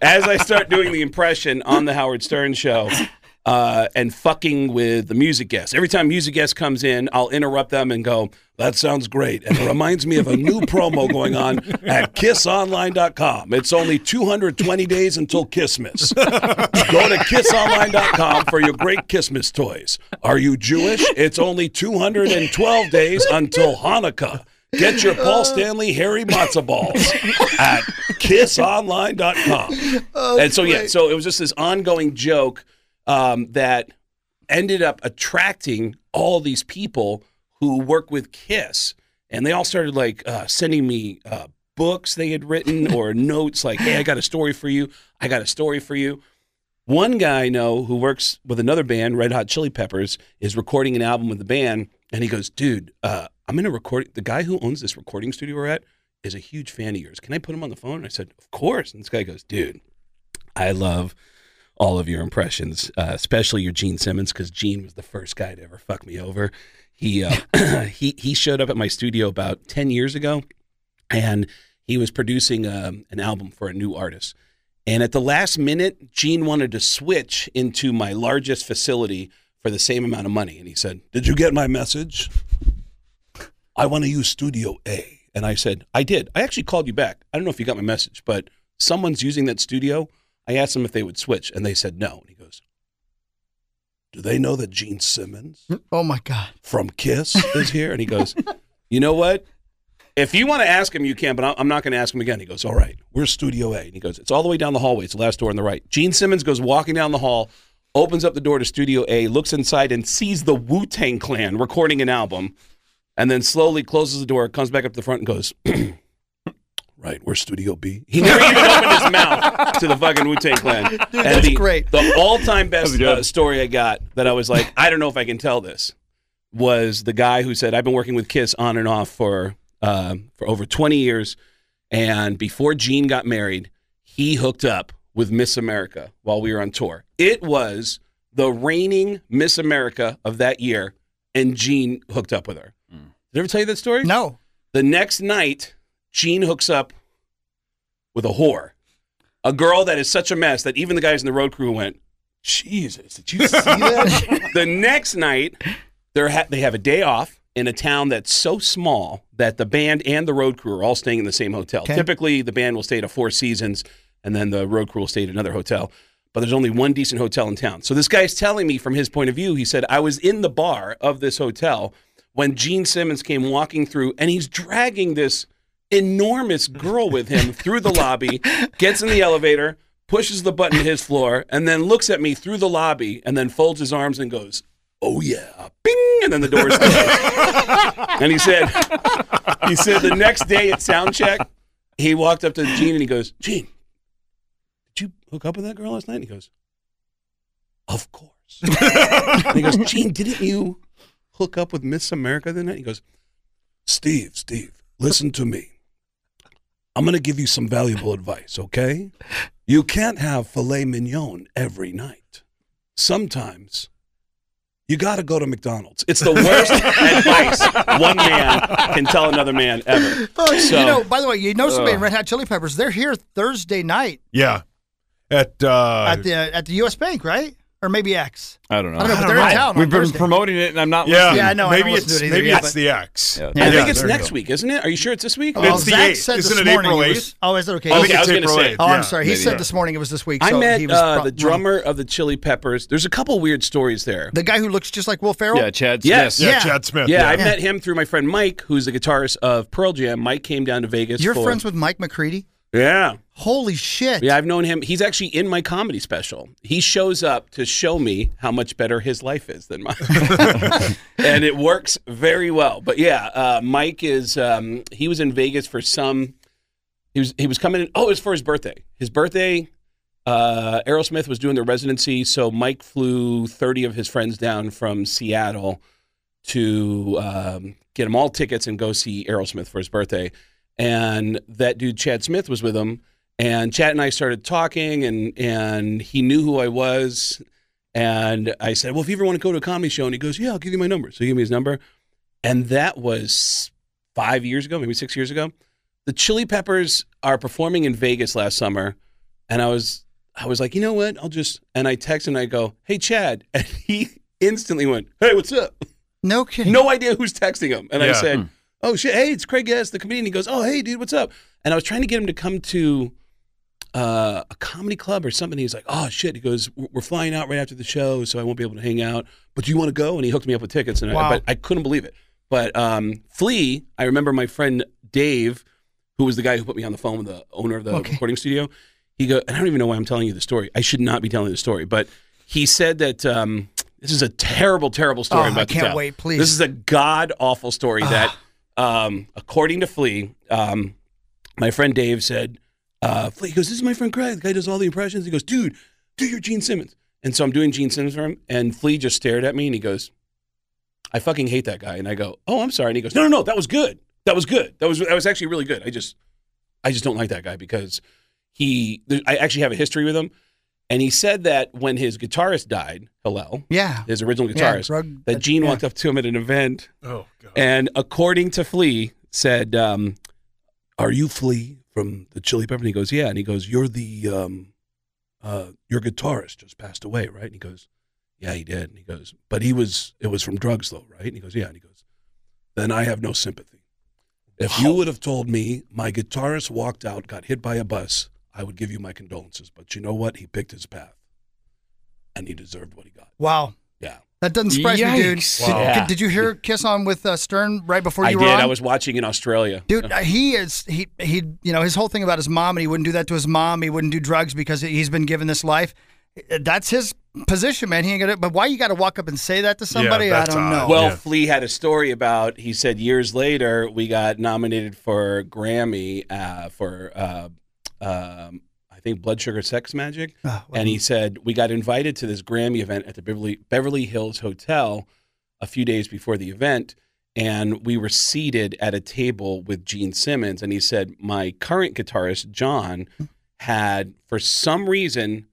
Speaker 6: as I start doing the impression on the Howard Stern show, uh, and fucking with the music guest. Every time music guest comes in, I'll interrupt them and go, "That sounds great," and it reminds me of a new promo going on at KissOnline.com. It's only 220 days until Kissmas. Go to KissOnline.com for your great Kissmas toys. Are you Jewish? It's only 212 days until Hanukkah. Get your Paul Stanley hairy matzo balls at kissonline.com. and so, yeah, so it was just this ongoing joke um, that ended up attracting all these people who work with Kiss. And they all started like uh, sending me uh, books they had written or notes like, hey, I got a story for you. I got a story for you. One guy I know who works with another band, Red Hot Chili Peppers, is recording an album with the band, and he goes, "Dude, uh, I'm in a record. The guy who owns this recording studio we're at is a huge fan of yours. Can I put him on the phone?" And I said, "Of course." And this guy goes, "Dude, I love all of your impressions, uh, especially your Gene Simmons, because Gene was the first guy to ever fuck me over. He uh, he he showed up at my studio about ten years ago, and he was producing um, an album for a new artist." And at the last minute, Gene wanted to switch into my largest facility for the same amount of money. And he said, Did you get my message? I want to use Studio A. And I said, I did. I actually called you back. I don't know if you got my message, but someone's using that studio. I asked them if they would switch, and they said no. And he goes, Do they know that Gene Simmons mm,
Speaker 3: Oh my God.
Speaker 6: from Kiss is here? And he goes, You know what? If you want to ask him, you can, but I- I'm not going to ask him again. He goes, All right, where's Studio A? And he goes, It's all the way down the hallway. It's the last door on the right. Gene Simmons goes walking down the hall, opens up the door to Studio A, looks inside, and sees the Wu Tang Clan recording an album, and then slowly closes the door, comes back up to the front, and goes, Right, where's Studio B? He never even opened his mouth to the fucking Wu Tang Clan.
Speaker 3: Dude,
Speaker 6: and
Speaker 3: that's
Speaker 6: the,
Speaker 3: great.
Speaker 6: The all-time best uh, story I got that I was like, I don't know if I can tell this, was the guy who said, "I've been working with Kiss on and off for uh, for over 20 years, and before Gene got married, he hooked up with Miss America while we were on tour. It was the reigning Miss America of that year, and Gene hooked up with her. Did I ever tell you that story?
Speaker 3: No.
Speaker 6: The next night, Gene hooks up with a whore, a girl that is such a mess that even the guys in the road crew went, "Jesus, did you see that?" the next night, they ha- they have a day off in a town that's so small that the band and the road crew are all staying in the same hotel.
Speaker 3: Okay.
Speaker 6: Typically, the band will stay at a Four Seasons, and then the road crew will stay at another hotel. But there's only one decent hotel in town. So this guy's telling me from his point of view, he said, I was in the bar of this hotel when Gene Simmons came walking through, and he's dragging this enormous girl with him through the lobby, gets in the elevator, pushes the button to his floor, and then looks at me through the lobby, and then folds his arms and goes, "Oh yeah, bing!" And then the doors close. and he said, he said the next day at sound check, he walked up to Gene and he goes, "Gene, did you hook up with that girl last night?" And he goes, "Of course." and he goes, "Gene, didn't you hook up with Miss America the night?" He goes, "Steve, Steve, listen to me." I'm going to give you some valuable advice, okay? You can't have filet mignon every night. Sometimes you got to go to McDonald's. It's the worst advice one man can tell another man ever.
Speaker 3: Oh,
Speaker 6: So-
Speaker 3: you know, by the way, you know somebody in Red Hot Chili Peppers. They're here Thursday night
Speaker 4: Yeah. At uh
Speaker 3: at the at the U.S. Bank, right? Or maybe X.
Speaker 5: I don't know.
Speaker 3: I don't know, but they're in town.
Speaker 5: We've
Speaker 3: on
Speaker 5: been
Speaker 3: Thursday.
Speaker 5: promoting it, and I'm not
Speaker 4: yeah,
Speaker 5: listening.
Speaker 3: Yeah, I know,
Speaker 4: Maybe
Speaker 3: don't
Speaker 4: it's
Speaker 3: to it either
Speaker 4: maybe
Speaker 3: yet,
Speaker 4: it's
Speaker 3: but-
Speaker 4: the X.
Speaker 5: Yeah.
Speaker 6: I
Speaker 4: Yeah,
Speaker 6: think it's next week, isn't it? Are you sure it's this week?
Speaker 3: Oh,
Speaker 4: It's the 8th.
Speaker 3: said
Speaker 4: Isn't
Speaker 3: this
Speaker 4: it
Speaker 3: morning
Speaker 4: April 8th?
Speaker 3: was- Oh, is it okay?
Speaker 6: Okay, I was
Speaker 4: it's
Speaker 6: going to
Speaker 4: April
Speaker 6: say.
Speaker 4: 8th.
Speaker 3: Oh, I'm sorry. He
Speaker 5: Maybe.
Speaker 3: said this morning it was this week.
Speaker 6: I met
Speaker 3: he was
Speaker 6: uh, the drummer of the Chili Peppers. There's a couple weird stories there.
Speaker 3: the guy who looks just like Will Ferrell.
Speaker 5: Yeah, Chad Smith.
Speaker 6: Yes.
Speaker 4: Yeah,
Speaker 3: Yeah.
Speaker 4: Chad Smith.
Speaker 6: Yeah, I met him through my friend Mike, who's the guitarist of Pearl Jam. Mike came down to Vegas.
Speaker 3: You're friends with Mike McCready.
Speaker 6: Yeah.
Speaker 3: Holy shit!
Speaker 6: Yeah, I've known him. He's actually in my comedy special. He shows up to show me how much better his life is than mine. and it works very well. But yeah, uh, Mike is, um, he was in Vegas for some he was he was coming in. Oh, it was for his birthday. His birthday. Uh, Aerosmith was doing their residency, so Mike flew thirty of his friends down from Seattle to um, get him all tickets and go see Aerosmith for his birthday. And that dude Chad Smith was with him, and Chad and I started talking, and and he knew who I was, and I said, "Well, if you ever want to go to a comedy show," and he goes, "Yeah, I'll give you my number." So he gave me his number, and that was five years ago, maybe six years ago. The Chili Peppers are performing in Vegas last summer, and I was I was like, you know what? I'll just and I text him and I go, "Hey, Chad," and he instantly went, "Hey, what's up?"
Speaker 3: No kidding.
Speaker 6: No idea who's texting him, and I
Speaker 4: Yeah.
Speaker 6: said, hmm. "Oh shit, hey, it's Craig Gass, the comedian." He goes, "Oh, hey, dude, what's up?" And I was trying to get him to come to uh, a comedy club or something. He's like, "Oh shit," he goes, "We're flying out right after the show, so I won't be able to hang out. But do you want to go?" And he hooked me up with tickets, and
Speaker 3: Wow.
Speaker 6: I, but I couldn't believe it. But um, Flea, I remember my friend Dave, who was the guy who put me on the phone with the owner of the
Speaker 3: Okay.
Speaker 6: recording studio. He go, and I don't even know why I'm telling you the story. I should not be telling the story, but he said that um, this is a terrible, terrible story.
Speaker 3: Oh, I can't wait, please.
Speaker 6: This is a god awful story that, um, according to Flea, um, my friend Dave said, uh, Flea goes, "This is my friend Craig. The guy does all the impressions." He goes, "Dude, do your Gene Simmons." And so I'm doing Gene Simmons for him, and Flea just stared at me and he goes, "I fucking hate that guy." And I go, "Oh, I'm sorry." And he goes, "No, no, no, that was good. That was good. That was that was actually really good. I just, I just don't like that guy because he. I actually have a history with him." And he said that when his guitarist died, Hillel,
Speaker 3: Yeah.
Speaker 6: his original
Speaker 3: Yeah,
Speaker 6: guitarist,
Speaker 3: drug-
Speaker 6: that Gene
Speaker 3: yeah.
Speaker 6: walked up to him at an event
Speaker 4: Oh god.
Speaker 6: and according to Flea, said, um, "Are you Flea from the Chili Pepper?" And he goes, "Yeah." And he goes, "You're the um, uh, your guitarist just passed away, right?" And he goes, "Yeah, he did." And he goes, "But he was it was from drugs, though, right?" And he goes, "Yeah." And he goes, "Then I have no sympathy. If you would have told me my guitarist walked out, got hit by a bus, I would give you my condolences. But you know what? He picked his path, and he deserved what he got.
Speaker 3: Wow.
Speaker 6: Yeah."
Speaker 3: That doesn't surprise me, dude.
Speaker 5: Yikes.
Speaker 3: Did,
Speaker 5: Wow.
Speaker 3: did- did you hear Kiss On with uh, Stern right before you
Speaker 6: I
Speaker 3: you
Speaker 6: did.
Speaker 3: on?
Speaker 6: I was watching in Australia.
Speaker 3: Dude, uh, he is he he you know his whole thing about his mom and he wouldn't do that to his mom. He wouldn't do drugs because he's been given this life. Uh, That's his position, man. He ain't gonna. But why you got to walk up and say that to somebody? I don't know.
Speaker 6: Well,
Speaker 4: Yeah.
Speaker 6: Flea had a story about. He said years later we got nominated for Grammy uh, for uh, um, I think Blood Sugar Sex Magik,
Speaker 3: Ah,
Speaker 6: and he said we got invited to this Grammy event at the Beverly Beverly Hills Hotel a few days before the event. And we were seated at a table with Gene Simmons, and he said my current guitarist John had, for some reason,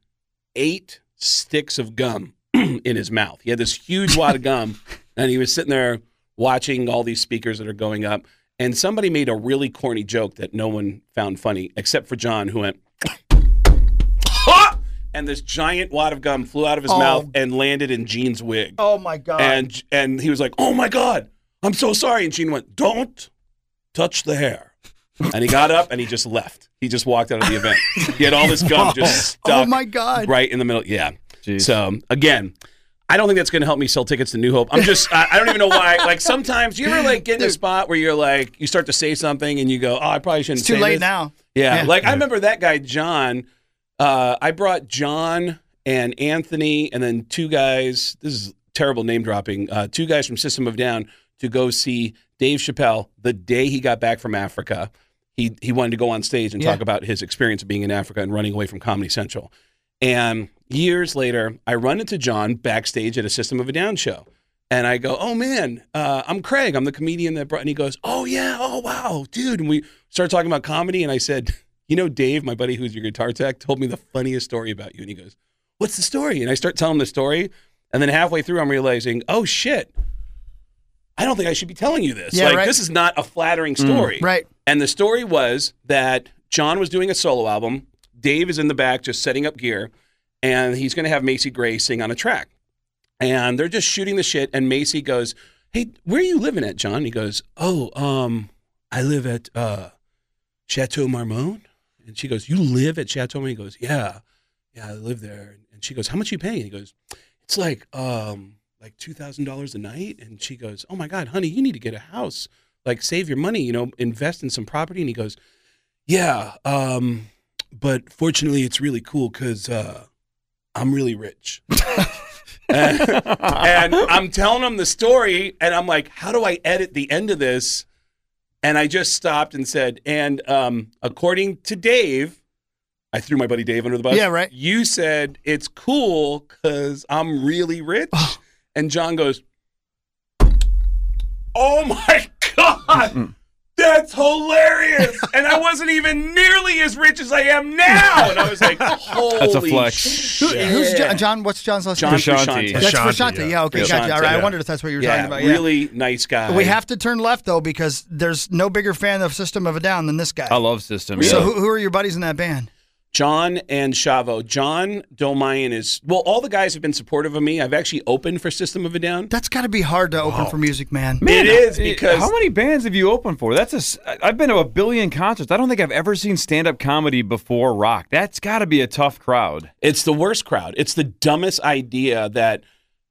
Speaker 6: eight sticks of gum in his mouth. He had this huge wad of gum, and he was sitting there watching all these speakers that are going up. And somebody made a really corny joke that no one found funny, except for John, who went, and this giant wad of gum flew out of his
Speaker 3: Oh.
Speaker 6: mouth and landed in Gene's wig.
Speaker 3: oh my god.
Speaker 6: And and he was like, "Oh my god, I'm so sorry." And Gene went, "Don't touch the hair." And he got up and he just left. He just walked out of the event. He had all this gum just
Speaker 3: oh,
Speaker 6: stuck.
Speaker 3: oh my god.
Speaker 6: right in the middle. Yeah.
Speaker 5: Jeez.
Speaker 6: So again, I don't think that's going to help me sell tickets to New Hope. I'm just, I, I don't even know why. Like sometimes, you ever like get in a spot where you're like, you start to say something and you go, oh, I probably shouldn't.
Speaker 3: It's too
Speaker 6: say
Speaker 3: late
Speaker 6: this."
Speaker 3: now.
Speaker 6: Yeah,
Speaker 3: Yeah.
Speaker 6: like I remember that guy John. Uh, I brought John and Anthony, and then two guys. This is terrible name dropping. Uh, two guys from System of Down to go see Dave Chappelle the day he got back from Africa. He he wanted to go on stage and
Speaker 3: Yeah.
Speaker 6: talk about his experience of being in Africa and running away from Comedy Central. And years later, I run into John backstage at a System of a Down show. And I go, oh man, uh, I'm Craig. I'm the comedian that brought. And he goes, oh yeah, oh wow, dude. And we started talking about comedy. And I said, you know, Dave, my buddy who's your guitar tech, told me the funniest story about you. And he goes, what's the story? And I start telling him the story. And then halfway through, I'm realizing, oh shit, I don't think I should be telling you this.
Speaker 3: Yeah,
Speaker 6: like
Speaker 3: right.
Speaker 6: this is not a flattering story.
Speaker 3: Right.
Speaker 6: And the story was that John was doing a solo album. Dave is in the back just setting up gear, and he's going to have Macy Gray sing on a track. And they're just shooting the shit. And Macy goes, "Hey, where are you living at, John?" He goes, "Oh, um, I live at uh, Chateau Marmont." And she goes, "You live at Chateau?" And he goes, "Yeah, yeah, I live there." And she goes, "How much are you paying?" And he goes, "It's like um, like two thousand dollars a night." And she goes, "Oh my God, honey, you need to get a house. Like, save your money. You know, invest in some property." And he goes, "Yeah, um, but fortunately, it's really cool because uh, I'm really rich." and, and I'm telling him the story, and I'm like, "How do I edit the end of this?" And I just stopped and said, and um, according to Dave, I threw my buddy Dave under the bus.
Speaker 3: Yeah, right.
Speaker 6: You said it's cool because I'm really rich. and John goes, Oh my God. That's hilarious. and I wasn't even nearly as rich as I am now. And I was like, holy
Speaker 5: That's a flex.
Speaker 3: Who,
Speaker 6: shit.
Speaker 3: Who's John, John? What's John's last
Speaker 6: John
Speaker 3: name?
Speaker 6: Frusciante.
Speaker 3: That's
Speaker 4: Frusciante,
Speaker 3: Frusciante. Yeah.
Speaker 4: yeah.
Speaker 3: okay,
Speaker 6: Yeah.
Speaker 3: gotcha. All right, I wondered if that's what you were
Speaker 6: yeah,
Speaker 3: talking about. Yeah.
Speaker 6: really nice guy.
Speaker 3: We have to turn left though because there's no bigger fan of System of a Down than this guy.
Speaker 5: I love System.
Speaker 3: So who, who are your buddies in that band?
Speaker 6: John and Shavo. John Dolmayan is well. All the guys have been supportive of me. I've actually opened for System of a Down.
Speaker 3: That's got to be hard to open for music, man.
Speaker 6: it is because
Speaker 5: how many bands have you opened for? That's a. s- I've been to a billion concerts. I don't think I've ever seen stand-up comedy before rock. That's got to be a tough crowd.
Speaker 6: it's the worst crowd. It's the dumbest idea that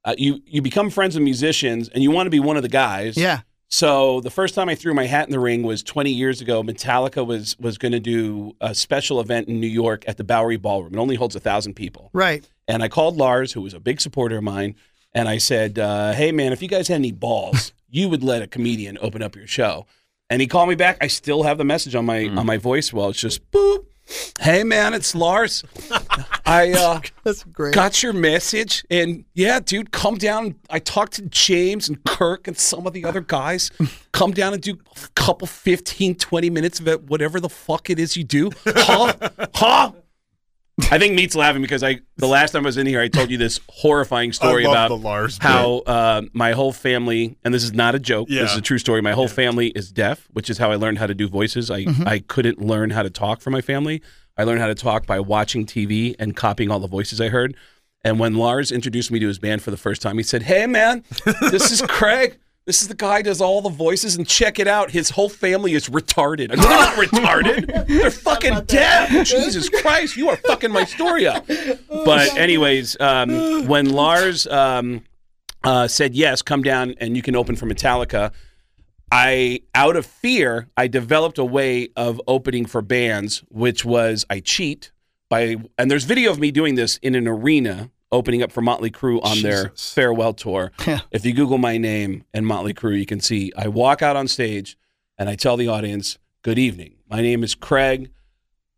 Speaker 6: uh, you you become friends with musicians and you want to be one of the guys.
Speaker 3: Yeah.
Speaker 6: So the first time I threw my hat in the ring was 20 years ago. Metallica was was going to do a special event in New York at the Bowery Ballroom. It only holds a thousand people.
Speaker 3: Right.
Speaker 6: And I called Lars, who was a big supporter of mine, and I said, uh, "Hey, man, if you guys had any balls, you would let a comedian open up your show." And he called me back. I still have the message on my on my voicemail. It's just boop. Hey, man, it's Lars. I uh,
Speaker 3: That's great.
Speaker 6: got your message, and yeah, dude, come down. I talked to James and Kirk and some of the other guys. Come down and do a couple 15, 20 minutes of it, whatever the fuck it is you do. Huh? huh? I think Meat's laughing because I the last time I was in here, I told you this horrifying story about
Speaker 4: the Lars
Speaker 6: how uh, my whole family, and this is not a joke, this is a true story. My whole family is deaf, which is how I learned how to do voices. I, I couldn't learn how to talk for my family. I learned how to talk by watching TV and copying all the voices I heard. And when Lars introduced me to his band for the first time, he said, Hey, man, this is Craig. This is the guy who does all the voices, and check it out. His whole family is retarded. I They're not retarded. They're fucking deaf. Jesus Christ, you are fucking my story up. But, anyways, um, when Lars um, uh, said, Yes, come down and you can open for Metallica, I, out of fear, I developed a way of opening for bands, which was I cheat by, and there's video of me doing this in an arena, opening up for Motley Crue on their farewell tour. if you Google my name and Motley Crue, you can see I walk out on stage and I tell the audience, "Good evening. My name is Craig,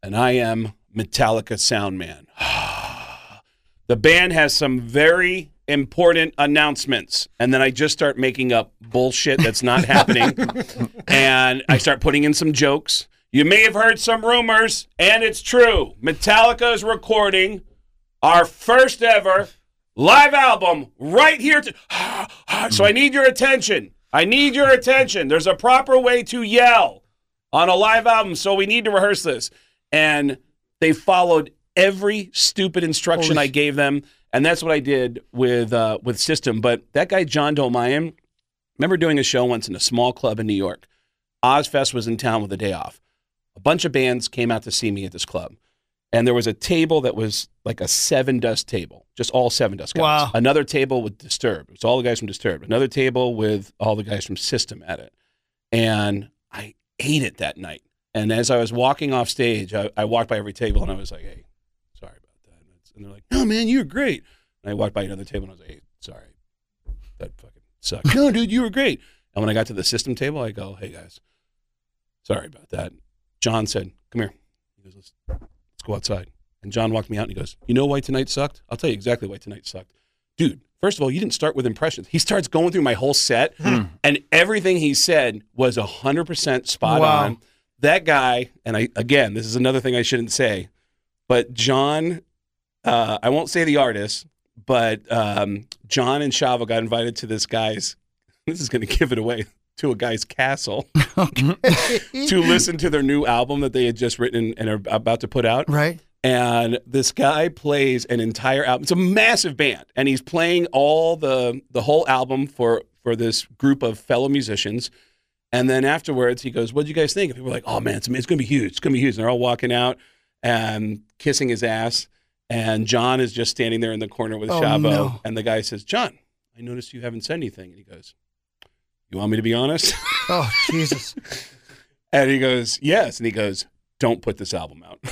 Speaker 6: and I am Metallica sound man." the band has some very important announcements and then i just start making up bullshit that's not happening and i start putting in some jokes you may have heard some rumors and it's true metallica is recording our first ever live album right here to- so i need your attention i need your attention there's a proper way to yell on a live album so we need to rehearse this and they followed every stupid instruction I gave them, and that's what I did with uh, with System. But that guy John Dolmayan, remember doing a show once in a small club in New York. Ozzfest was in town with a day off. A bunch of bands came out to see me at this club, and there was a table that was like a Sevendust table, just all Sevendust guys.
Speaker 3: Wow.
Speaker 6: Another table with Disturbed. It was all the guys from Disturbed. Another table with all the guys from System at it, and I ate it that night. And as I was walking off stage, I, I walked by every table and I was like, "Hey, sorry about that." And, they're like, "No, man, you were great." And I walked by another table and I was like, "Hey, sorry, that fucking sucked." no, dude, you were great. And when I got to the system table, I go, "Hey guys, sorry about that." John said, "Come here." He goes, "Let's, let's go outside." And John walked me out and he goes, "You know why tonight sucked? I'll tell you exactly why tonight sucked, dude." First of all, you didn't start with impressions. He starts going through my whole set, and everything he said was hundred percent spot
Speaker 3: Wow.
Speaker 6: on that guy, and I again, this is another thing I shouldn't say, but John, uh, I won't say the artist, but um, John and Shavo got invited to this guy's. This is going to give it away to a guy's castle to listen to their new album that they had just written and are about to put out.
Speaker 3: Right.
Speaker 6: And this guy plays an entire album. It's a massive band, and he's playing all the the whole album for for this group of fellow musicians. And then afterwards, he goes, "What do you guys think?" And people are like, "Oh man, it's, it's going to be huge. It's going to be huge." And they're all walking out and kissing his ass. And John is just standing there in the corner with
Speaker 3: Oh,
Speaker 6: Shavo.
Speaker 3: no.
Speaker 6: And the guy says, "John, I noticed you haven't said anything." And he goes, "You want me to be honest?"
Speaker 3: Oh Jesus!
Speaker 6: and he goes, "Yes." And he goes, "Don't put this album out."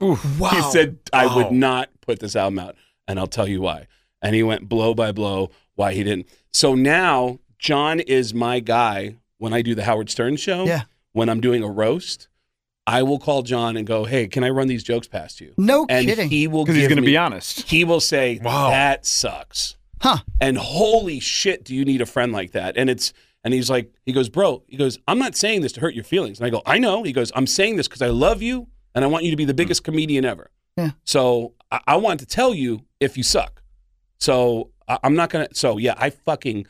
Speaker 3: Wow.
Speaker 6: He said, I
Speaker 4: Wow.
Speaker 6: would not put this album out, and I'll tell you why. And he went blow by blow why he didn't. So now John is my guy when I do the Howard Stern show.
Speaker 3: Yeah.
Speaker 6: when I'm doing a roast, I will call John and go, "Hey, can I run these jokes past you?"
Speaker 3: No
Speaker 6: and
Speaker 3: kidding.
Speaker 6: he will
Speaker 5: Because he's going to be honest.
Speaker 6: He will say,
Speaker 4: Wow.
Speaker 6: "That sucks."
Speaker 3: Huh.
Speaker 6: And holy shit, do you need a friend like that? And it's and he's like, he goes, bro, he goes, I'm not saying this to hurt your feelings. And I go, I know. He goes, I'm saying this because I love you and I want you to be the biggest comedian ever.
Speaker 3: Yeah.
Speaker 6: So I, I want to tell you if you suck. So I, I'm not gonna. So yeah, I fucking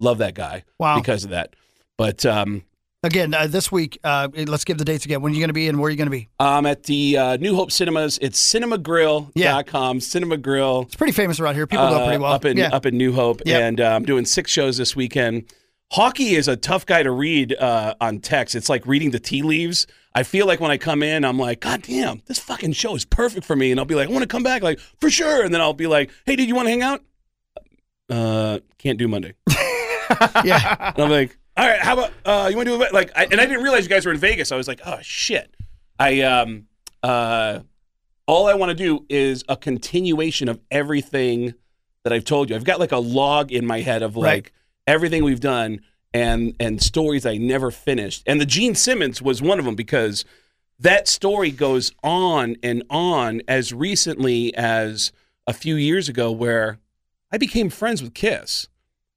Speaker 6: love that guy.
Speaker 3: Wow.
Speaker 6: Because of that. But um,
Speaker 3: Again, uh, this week, uh, let's give the dates again. When are you going to be and where are you going to be?
Speaker 6: I'm at the uh, New Hope Cinemas. It's cinemagrill.com. Cinema Grill.
Speaker 3: It's pretty famous around here. People know it pretty well.
Speaker 6: Uh, Up in
Speaker 3: yeah.
Speaker 6: up in New Hope,
Speaker 3: Yep.
Speaker 6: and uh, I'm doing six shows this weekend. Hawkey is a tough guy to read uh, on text. It's like reading the tea leaves. I feel like when I come in, I'm like, God damn, this fucking show is perfect for me, and I'll be like, I want to come back, like for sure, and then I'll be like, Hey, did you want to hang out? Uh, can't do Monday.
Speaker 3: yeah.
Speaker 6: And I'm like, all right, how about uh, you want to do a like? I, and I didn't realize you guys were in Vegas. I was like, oh shit. I um uh, all I want to do is a continuation of everything that I've told you. I've got like a log in my head of like
Speaker 3: Right.
Speaker 6: Everything we've done and and stories I never finished. And the Gene Simmons was one of them because that story goes on and on as recently as a few years ago where I became friends with Kiss.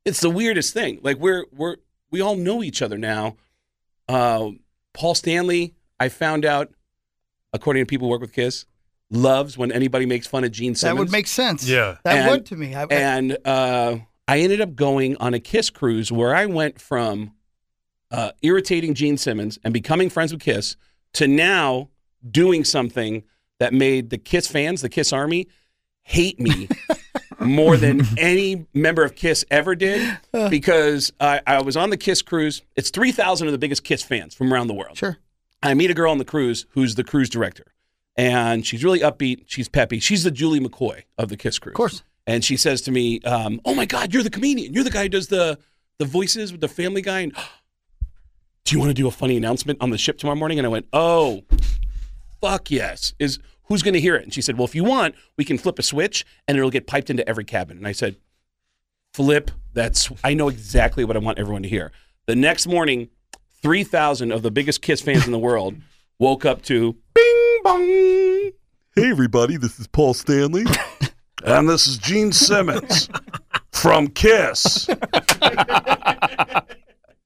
Speaker 6: It's the weirdest thing. Like we're we're we all know each other now. Uh, Paul Stanley, I found out, according to people who work with Kiss, loves when anybody makes fun of Gene Simmons.
Speaker 3: That would make sense.
Speaker 4: Yeah.
Speaker 3: That
Speaker 6: And-
Speaker 3: would to me. I,
Speaker 6: And uh, I ended up going on a Kiss cruise where I went from uh, irritating Gene Simmons and becoming friends with Kiss to now doing something that made the Kiss fans, the Kiss Army, hate me more than any member of Kiss ever did because I, I was on the Kiss cruise. It's 3,000 of the biggest Kiss fans from around the world.
Speaker 3: Sure.
Speaker 6: I meet a girl on the cruise who's the cruise director, and she's really upbeat. She's peppy. She's the Julie McCoy of the Kiss cruise.
Speaker 3: Of course.
Speaker 6: And she says to me, um, "Oh my God, you're the comedian. You're the guy who does the the voices with the Family Guy." And, do you want to do a funny announcement on the ship tomorrow morning? And I went, "Oh, fuck yes." Is who's going to hear it? And she said, "Well, if you want, we can flip a switch and it'll get piped into every cabin." And I said, "Flip that's I know exactly what I want everyone to hear." The next morning, 3,000 of the biggest Kiss fans in the world woke up to bing bong.
Speaker 8: Hey, everybody, this is Paul Stanley. and this is Gene Simmons from Kiss.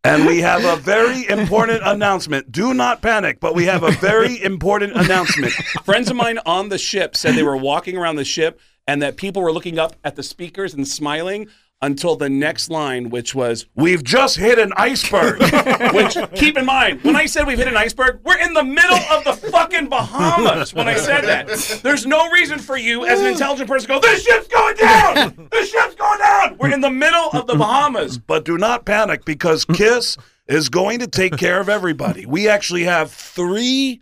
Speaker 8: and we have a very important announcement. Do not panic, but we have a very important announcement.
Speaker 6: Friends of mine on the ship said they were walking around the ship and that people were looking up at the speakers and smiling until the next line, which was,
Speaker 8: We've just hit an iceberg.
Speaker 6: which keep in mind, when I said we've hit an iceberg, we're in the middle of the fucking Bahamas when I said that. There's no reason for you as an intelligent person to go, this ship's going down! This ship's going down! We're in the middle of the Bahamas.
Speaker 8: but do not panic because Kiss is going to take care of everybody. We actually have three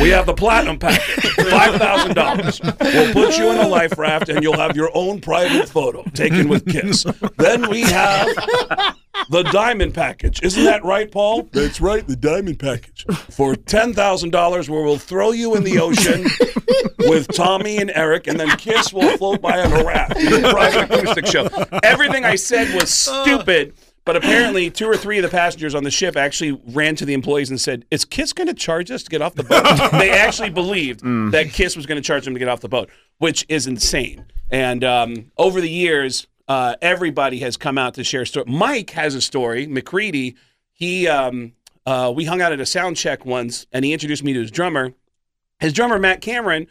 Speaker 8: we have the platinum package, five thousand dollars. We'll put you in a life raft, and you'll have your own private photo taken with Kiss. Then we have the diamond package. Isn't that right, Paul? That's right, the diamond package for ten thousand dollars, where we'll throw you in the ocean with Tommy and Eric, and then Kiss will float by on a raft.
Speaker 6: private acoustic show. Everything I said was stupid, but apparently two or three of the passengers on the ship actually ran to the employees and said, "Is Kiss going to charge us to get off the boat?" they actually believed that Kiss was going to charge them to get off the boat, which is insane. And um, over the years, uh, everybody has come out to share story. Mike has a story. McCready, he um, uh, we hung out at a sound check once, and he introduced me to his drummer. His drummer Matt Cameron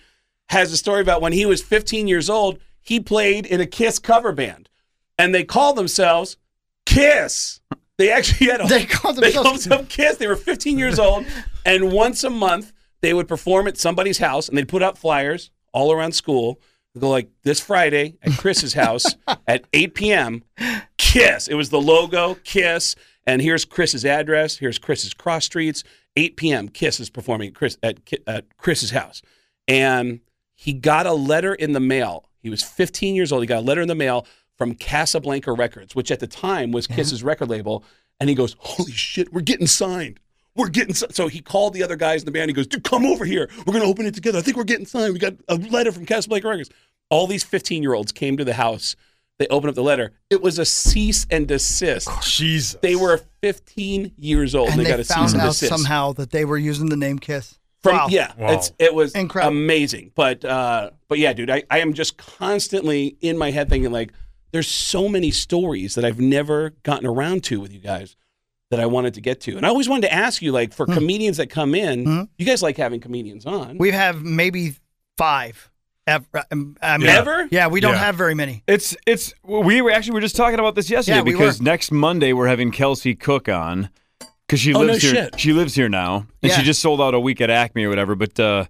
Speaker 6: has a story about when he was 15 years old, he played in a Kiss cover band, and they called themselves Kiss. They actually had a,
Speaker 3: They called
Speaker 6: they called
Speaker 3: themselves-
Speaker 6: themselves Kiss. They were 15 years old, and once a month they would perform at somebody's house, and they'd put out flyers all around school They go like this Friday at Chris's house at 8 p.m. Kiss. It was the logo, Kiss. And here's Chris's address. Here's Chris's cross streets. 8 p.m. Kiss is performing at, Chris, at, at Chris's house. And he got a letter in the mail. He was 15 years old. He got a letter in the mail from Casablanca Records, which at the time was Kiss's record label. And he goes, Holy shit, we're getting signed. We're getting si-" so he called the other guys in the band. He goes, dude, come over here. We're gonna open it together. I think we're getting signed. We got a letter from Casablanca Records. All these 15 year olds came to the house. They opened up the letter. It was a cease and desist.
Speaker 4: Jesus.
Speaker 6: They were 15 years old.
Speaker 3: and
Speaker 6: they,
Speaker 3: they,
Speaker 6: got a cease
Speaker 3: found
Speaker 6: and
Speaker 3: out
Speaker 6: desist
Speaker 3: somehow that they were using the name Kiss.
Speaker 6: from
Speaker 3: Wow.
Speaker 6: yeah
Speaker 4: Wow.
Speaker 6: it's it was
Speaker 3: Incredible.
Speaker 6: amazing but uh but yeah dude I, I am just constantly in my head thinking like there's so many stories that i've never gotten around to with you guys that i wanted to get to and i always wanted to ask you like for comedians that come in
Speaker 3: Hmm.
Speaker 6: you guys like having comedians on
Speaker 3: We have maybe five. Ever? um, I mean,
Speaker 6: Ever?
Speaker 3: Yeah, we don't
Speaker 4: Yeah.
Speaker 3: have very many.
Speaker 5: It's it's we were actually we were just talking about this yesterday
Speaker 3: Yeah, we
Speaker 5: because
Speaker 3: were.
Speaker 5: next Monday we're having Kelsey Cook on because she
Speaker 6: Oh,
Speaker 5: lives
Speaker 6: no
Speaker 5: here.
Speaker 6: shit.
Speaker 5: She lives here now, and she just sold out a week at Acme or whatever. But uh,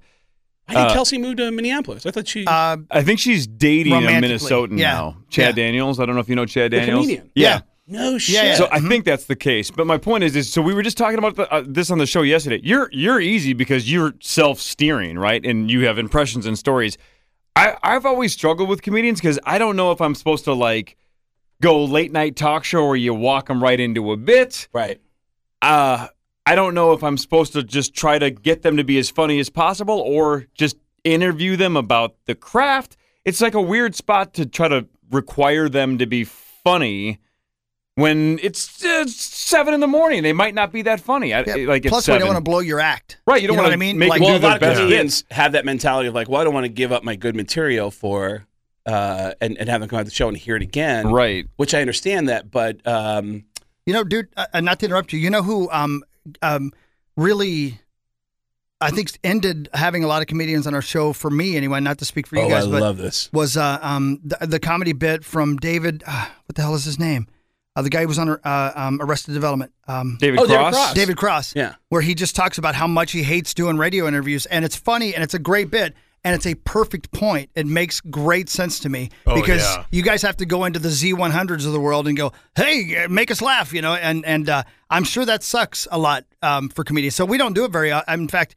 Speaker 6: i think
Speaker 5: Uh,
Speaker 6: kelsey moved to minneapolis i thought she
Speaker 3: Uh,
Speaker 5: I think she's dating a Minnesotan
Speaker 3: yeah.
Speaker 5: now, Chad
Speaker 3: Yeah.
Speaker 5: Daniels. I don't know if you know Chad
Speaker 6: The
Speaker 5: Daniels.
Speaker 6: comedian?
Speaker 5: Yeah.
Speaker 6: no shit
Speaker 3: Yeah, yeah.
Speaker 5: So I think that's the case. But my point is, is so we were just talking about the, uh, this on the show yesterday. You're you're easy because you're self steering, right? And you have impressions and stories. I I've always struggled with comedians because I don't know if I'm supposed to like go late night talk show where you walk them right into a bit.
Speaker 6: right
Speaker 5: Uh, I don't know if I'm supposed to just try to get them to be as funny as possible or just interview them about the craft. It's like a weird spot to try to require them to be funny when it's, uh, seven in the morning. They might not be that funny. I,
Speaker 3: yeah.
Speaker 5: Like
Speaker 3: Plus,
Speaker 5: it's
Speaker 3: we don't want to blow your act.
Speaker 5: Right, you don't
Speaker 3: know
Speaker 5: wanna
Speaker 3: I mean?
Speaker 5: make
Speaker 3: like,
Speaker 5: them
Speaker 6: well a
Speaker 5: do their
Speaker 6: lot of
Speaker 5: best
Speaker 6: comedians have that mentality of like well i don't want to give up my good material for uh and, and have them come out the show and hear it again
Speaker 5: Right.
Speaker 6: which i understand that but um
Speaker 3: You know, dude, uh, uh, not to interrupt you. You know who um um really I think ended having a lot of comedians on our show for me anyway, not to speak for you
Speaker 6: oh
Speaker 3: guys,
Speaker 6: i
Speaker 3: but
Speaker 6: love this
Speaker 3: was uh, um the, the comedy bit from David uh, what the hell is his name? Uh, the guy who was on uh, um, Arrested Development. Um,
Speaker 5: David
Speaker 6: Oh, David
Speaker 5: Cross.
Speaker 6: Cross.
Speaker 3: David Cross.
Speaker 6: Yeah.
Speaker 3: Where he just talks about how much he hates doing radio interviews. And it's funny and it's a great bit. And it's a perfect point. It makes great sense to me
Speaker 4: Oh,
Speaker 3: because
Speaker 4: yeah.
Speaker 3: you guys have to go into the Z100s of the world and go, hey, uh, make us laugh, you know? And and uh, I'm sure that sucks a lot um, for comedians. So we don't do it very often. In fact,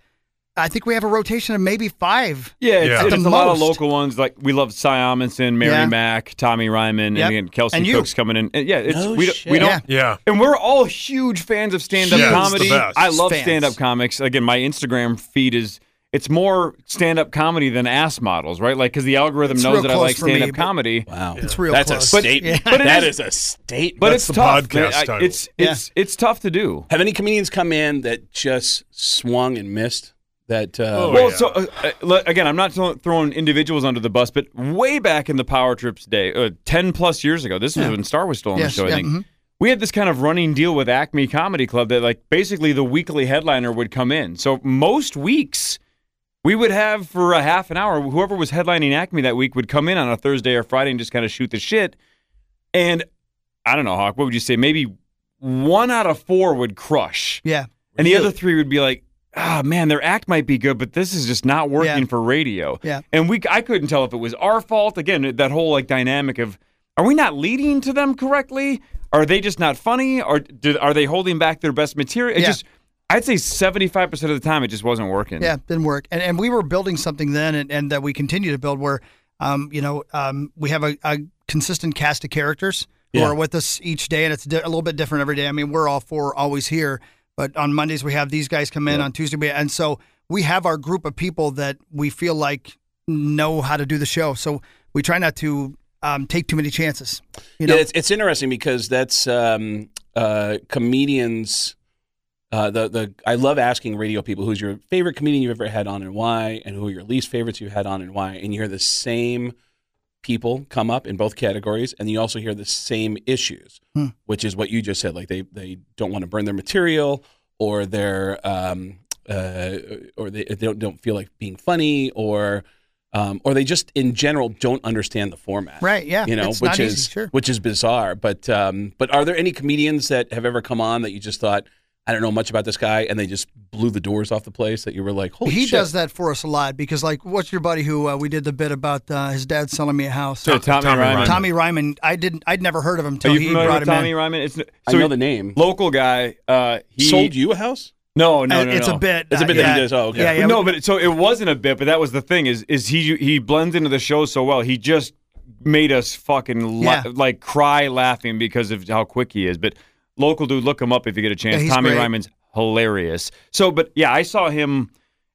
Speaker 3: I think we have a rotation of maybe five.
Speaker 5: Yeah, it's,
Speaker 4: Yeah.
Speaker 5: it's
Speaker 3: At the
Speaker 5: a lot of local ones. Like we love Cy Amundson, Mary
Speaker 3: Yeah.
Speaker 5: Mack, Tommy Ryman,
Speaker 3: Yep.
Speaker 5: and again Kelsey
Speaker 3: And you.
Speaker 5: Cook's coming in. And yeah, it's
Speaker 6: No
Speaker 5: we, don't-
Speaker 6: shit.
Speaker 5: we don't.
Speaker 3: Yeah.
Speaker 4: Yeah.
Speaker 5: And we're all huge fans of stand-up
Speaker 4: Yeah, it's the
Speaker 5: comedy.
Speaker 4: best.
Speaker 5: I love stand-up comics. Again, my Instagram feed is it's more stand-up comedy than ass models, right? Like because the algorithm
Speaker 3: It's
Speaker 5: knows that I like stand-up
Speaker 3: but-
Speaker 5: comedy.
Speaker 6: wow
Speaker 3: It's real
Speaker 6: that's
Speaker 3: close.
Speaker 6: a
Speaker 3: But-
Speaker 6: statement
Speaker 5: but
Speaker 6: That
Speaker 5: is-
Speaker 6: is a statement
Speaker 5: But
Speaker 4: That's
Speaker 5: it's
Speaker 4: the
Speaker 5: tough.
Speaker 4: podcast.
Speaker 5: I-
Speaker 4: title.
Speaker 5: It's it's it's tough to do.
Speaker 6: have any comedians come in that just swung and missed that uh
Speaker 4: Oh,
Speaker 5: well,
Speaker 4: yeah.
Speaker 5: so uh, uh, again, I'm not throwing individuals under the bus, but way back in the Power Trips day, uh, ten plus years ago, this was
Speaker 3: Yeah.
Speaker 5: when Star was still on
Speaker 3: Yes,
Speaker 5: the show. I
Speaker 3: yeah,
Speaker 5: think
Speaker 3: mhm.
Speaker 5: we had this kind of running deal with Acme Comedy Club that, like, basically the weekly headliner would come in. So most weeks, we would have for a half an hour, whoever was headlining Acme that week would come in on a Thursday or Friday and just kind of shoot the shit. And I don't know, Hawk, what would you say? Maybe one out of four would crush.
Speaker 3: Yeah.
Speaker 5: And the other three would be like, ah, man, their act might be good, but this is just not working
Speaker 3: Yeah.
Speaker 5: for radio.
Speaker 3: Yeah.
Speaker 5: And we, I couldn't tell if it was our fault. Again, that whole like dynamic of, are we not leading to them correctly? Are they just not funny? Or do, are they holding back their best material? It
Speaker 3: Yeah.
Speaker 5: just, I'd say 75% of the time, it just wasn't working.
Speaker 3: Yeah, didn't work. And and we were building something then, and, and that we continue to build. Where, um, you know, um, we have a, a consistent cast of characters who
Speaker 6: Yeah.
Speaker 3: are with us each day, and it's di- a little bit different every day. I mean, we're all four always here, but on Mondays we have these guys come in. On Tuesday, we, and so we have our group of people that we feel like know how to do the show. So we try not to um, take too many chances. You know,
Speaker 6: yeah, it's, it's interesting because that's um, uh, comedians. Uh, the the I love asking radio people who's your favorite comedian you've ever had on and why, and who are your least favorites you've had on and why, and you hear the same people come up in both categories, and you also hear the same issues,
Speaker 3: Hmm.
Speaker 6: which is what you just said. Like they they don't want to burn their material, or they're um, uh, or they, they don't don't feel like being funny, or um, or they just in general don't understand the format.
Speaker 3: Right, yeah.
Speaker 6: You know,
Speaker 3: It's
Speaker 6: which
Speaker 3: not
Speaker 6: is
Speaker 3: easy, sure.
Speaker 6: which is bizarre. But um, but are there any comedians that have ever come on that you just thought I don't know much about this guy, and they just blew the doors off the place. That you were like, holy
Speaker 3: he
Speaker 6: shit.
Speaker 3: does that for us a lot because, like, what's your buddy who uh, we did the bit about uh, his dad selling me a house?
Speaker 5: So Tommy Tommy Ryman. Ryman.
Speaker 3: Tommy Ryman. I didn't. I'd never heard of him
Speaker 5: Are
Speaker 3: until
Speaker 5: you
Speaker 3: he
Speaker 5: familiar
Speaker 3: brought
Speaker 5: with
Speaker 3: him
Speaker 5: Tommy
Speaker 3: in.
Speaker 5: Ryman? It's,
Speaker 6: I know the name.
Speaker 5: Local guy. Uh, he
Speaker 6: Sold you a house?
Speaker 5: No, no,
Speaker 3: Uh,
Speaker 5: no.
Speaker 3: it's
Speaker 5: no.
Speaker 3: a bit,
Speaker 6: It's a bit
Speaker 3: uh,
Speaker 6: that he does. Oh, okay.
Speaker 3: Yeah, yeah.
Speaker 5: no, but so it wasn't a bit, but that was the thing is is he he blends into the show so well. He just made us fucking la-
Speaker 3: Yeah.
Speaker 5: like cry laughing because of how quick he is. But local dude, look him up if you get a chance.
Speaker 3: Yeah,
Speaker 5: Tommy
Speaker 3: great.
Speaker 5: Ryman's hilarious. So, but yeah, I saw him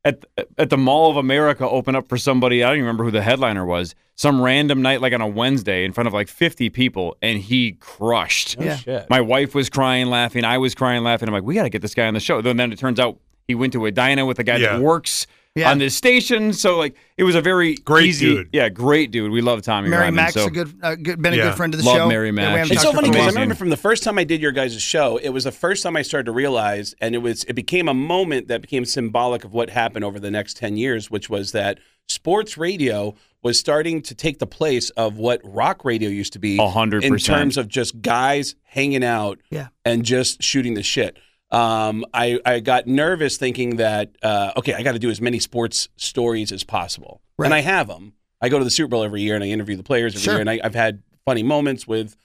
Speaker 5: at at the Mall of America open up for somebody. I don't even remember who the headliner was. Some random night, like on a Wednesday, in front of like fifty people, and he crushed.
Speaker 6: Oh, shit.
Speaker 5: My wife was crying, laughing. I was crying, laughing. I'm like, we got to get this guy on the show. Then, then it turns out he went to a diner with a guy
Speaker 4: Yeah.
Speaker 5: that works
Speaker 3: Yeah.
Speaker 5: on this station. So like, it was a very
Speaker 4: Great
Speaker 5: easy,
Speaker 4: dude.
Speaker 5: Yeah, great dude. We love Tommy
Speaker 3: Mary
Speaker 5: Ryman.
Speaker 3: Mack's
Speaker 5: so
Speaker 3: a good, uh, good, been a
Speaker 4: Yeah.
Speaker 3: good friend of the
Speaker 5: Love
Speaker 3: show.
Speaker 5: Mary
Speaker 3: Yeah, we
Speaker 5: Mack.
Speaker 3: haven't
Speaker 5: She's
Speaker 6: It's so funny because I remember from the first time I did your guys' show, it was the first time I started to realize, and it was it became a moment that became symbolic of what happened over the next ten years, which was that sports radio was starting to take the place of what rock radio used to be
Speaker 5: A hundred
Speaker 6: in terms of just guys hanging out
Speaker 3: Yeah.
Speaker 6: and just shooting the shit. Um, I, I got nervous thinking that, uh, okay, I got to do as many sports stories as possible.
Speaker 3: Right.
Speaker 6: And I have them. I go to the Super Bowl every year and I interview the players every
Speaker 3: Sure.
Speaker 6: year. And I, I've had funny moments with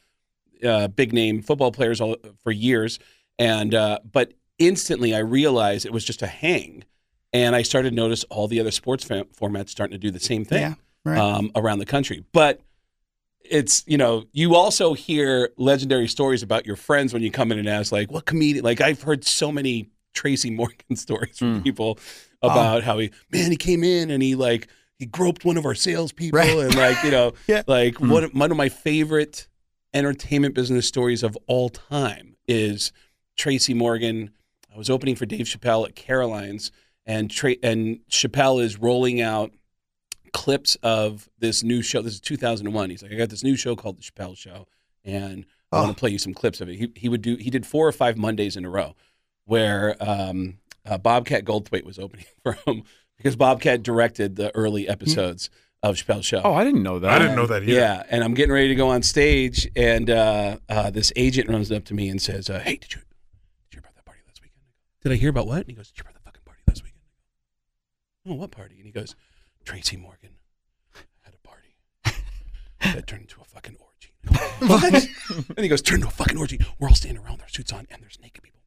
Speaker 6: uh, big name football players all, for years. And, uh, but instantly I realized it was just a hang. And I started to notice all the other sports fam- formats starting to do the same thing
Speaker 3: Yeah, right.
Speaker 6: um, around the country. But it's you know you also hear legendary stories about your friends when you come in and ask like what comedian like I've heard so many Tracy Morgan stories from hmm. people about how he man he came in and he like he groped one of our salespeople
Speaker 3: Right.
Speaker 6: and like you know
Speaker 3: Yeah.
Speaker 6: like hmm. one of, one of my favorite entertainment business stories of all time is Tracy Morgan. I was opening for Dave Chappelle at Caroline's and Tra- and Chappelle is rolling out clips of this new show. This is 2001. He's like, I got this new show called The Chappelle Show, and I want to play you some clips of it. He, he would do. He did four or five Mondays in a row, where um, uh, Bobcat Goldthwait was opening for him because Bobcat directed the early episodes of Chappelle's Show.
Speaker 5: Oh, I didn't know that.
Speaker 4: I didn't know that either.
Speaker 6: Yeah, and I'm getting ready to go on stage, and uh, uh, this agent runs up to me and says, uh, "Hey, did you, did you hear about that party last weekend?" Did I hear about what? And he goes, "Did you hear about the fucking party last weekend?" Oh, what party? And he goes, "Tracy Morgan had a party that turned into a fucking orgy." what? and he goes, "Turned into a fucking orgy. We're all standing around with our suits on, and there's naked people."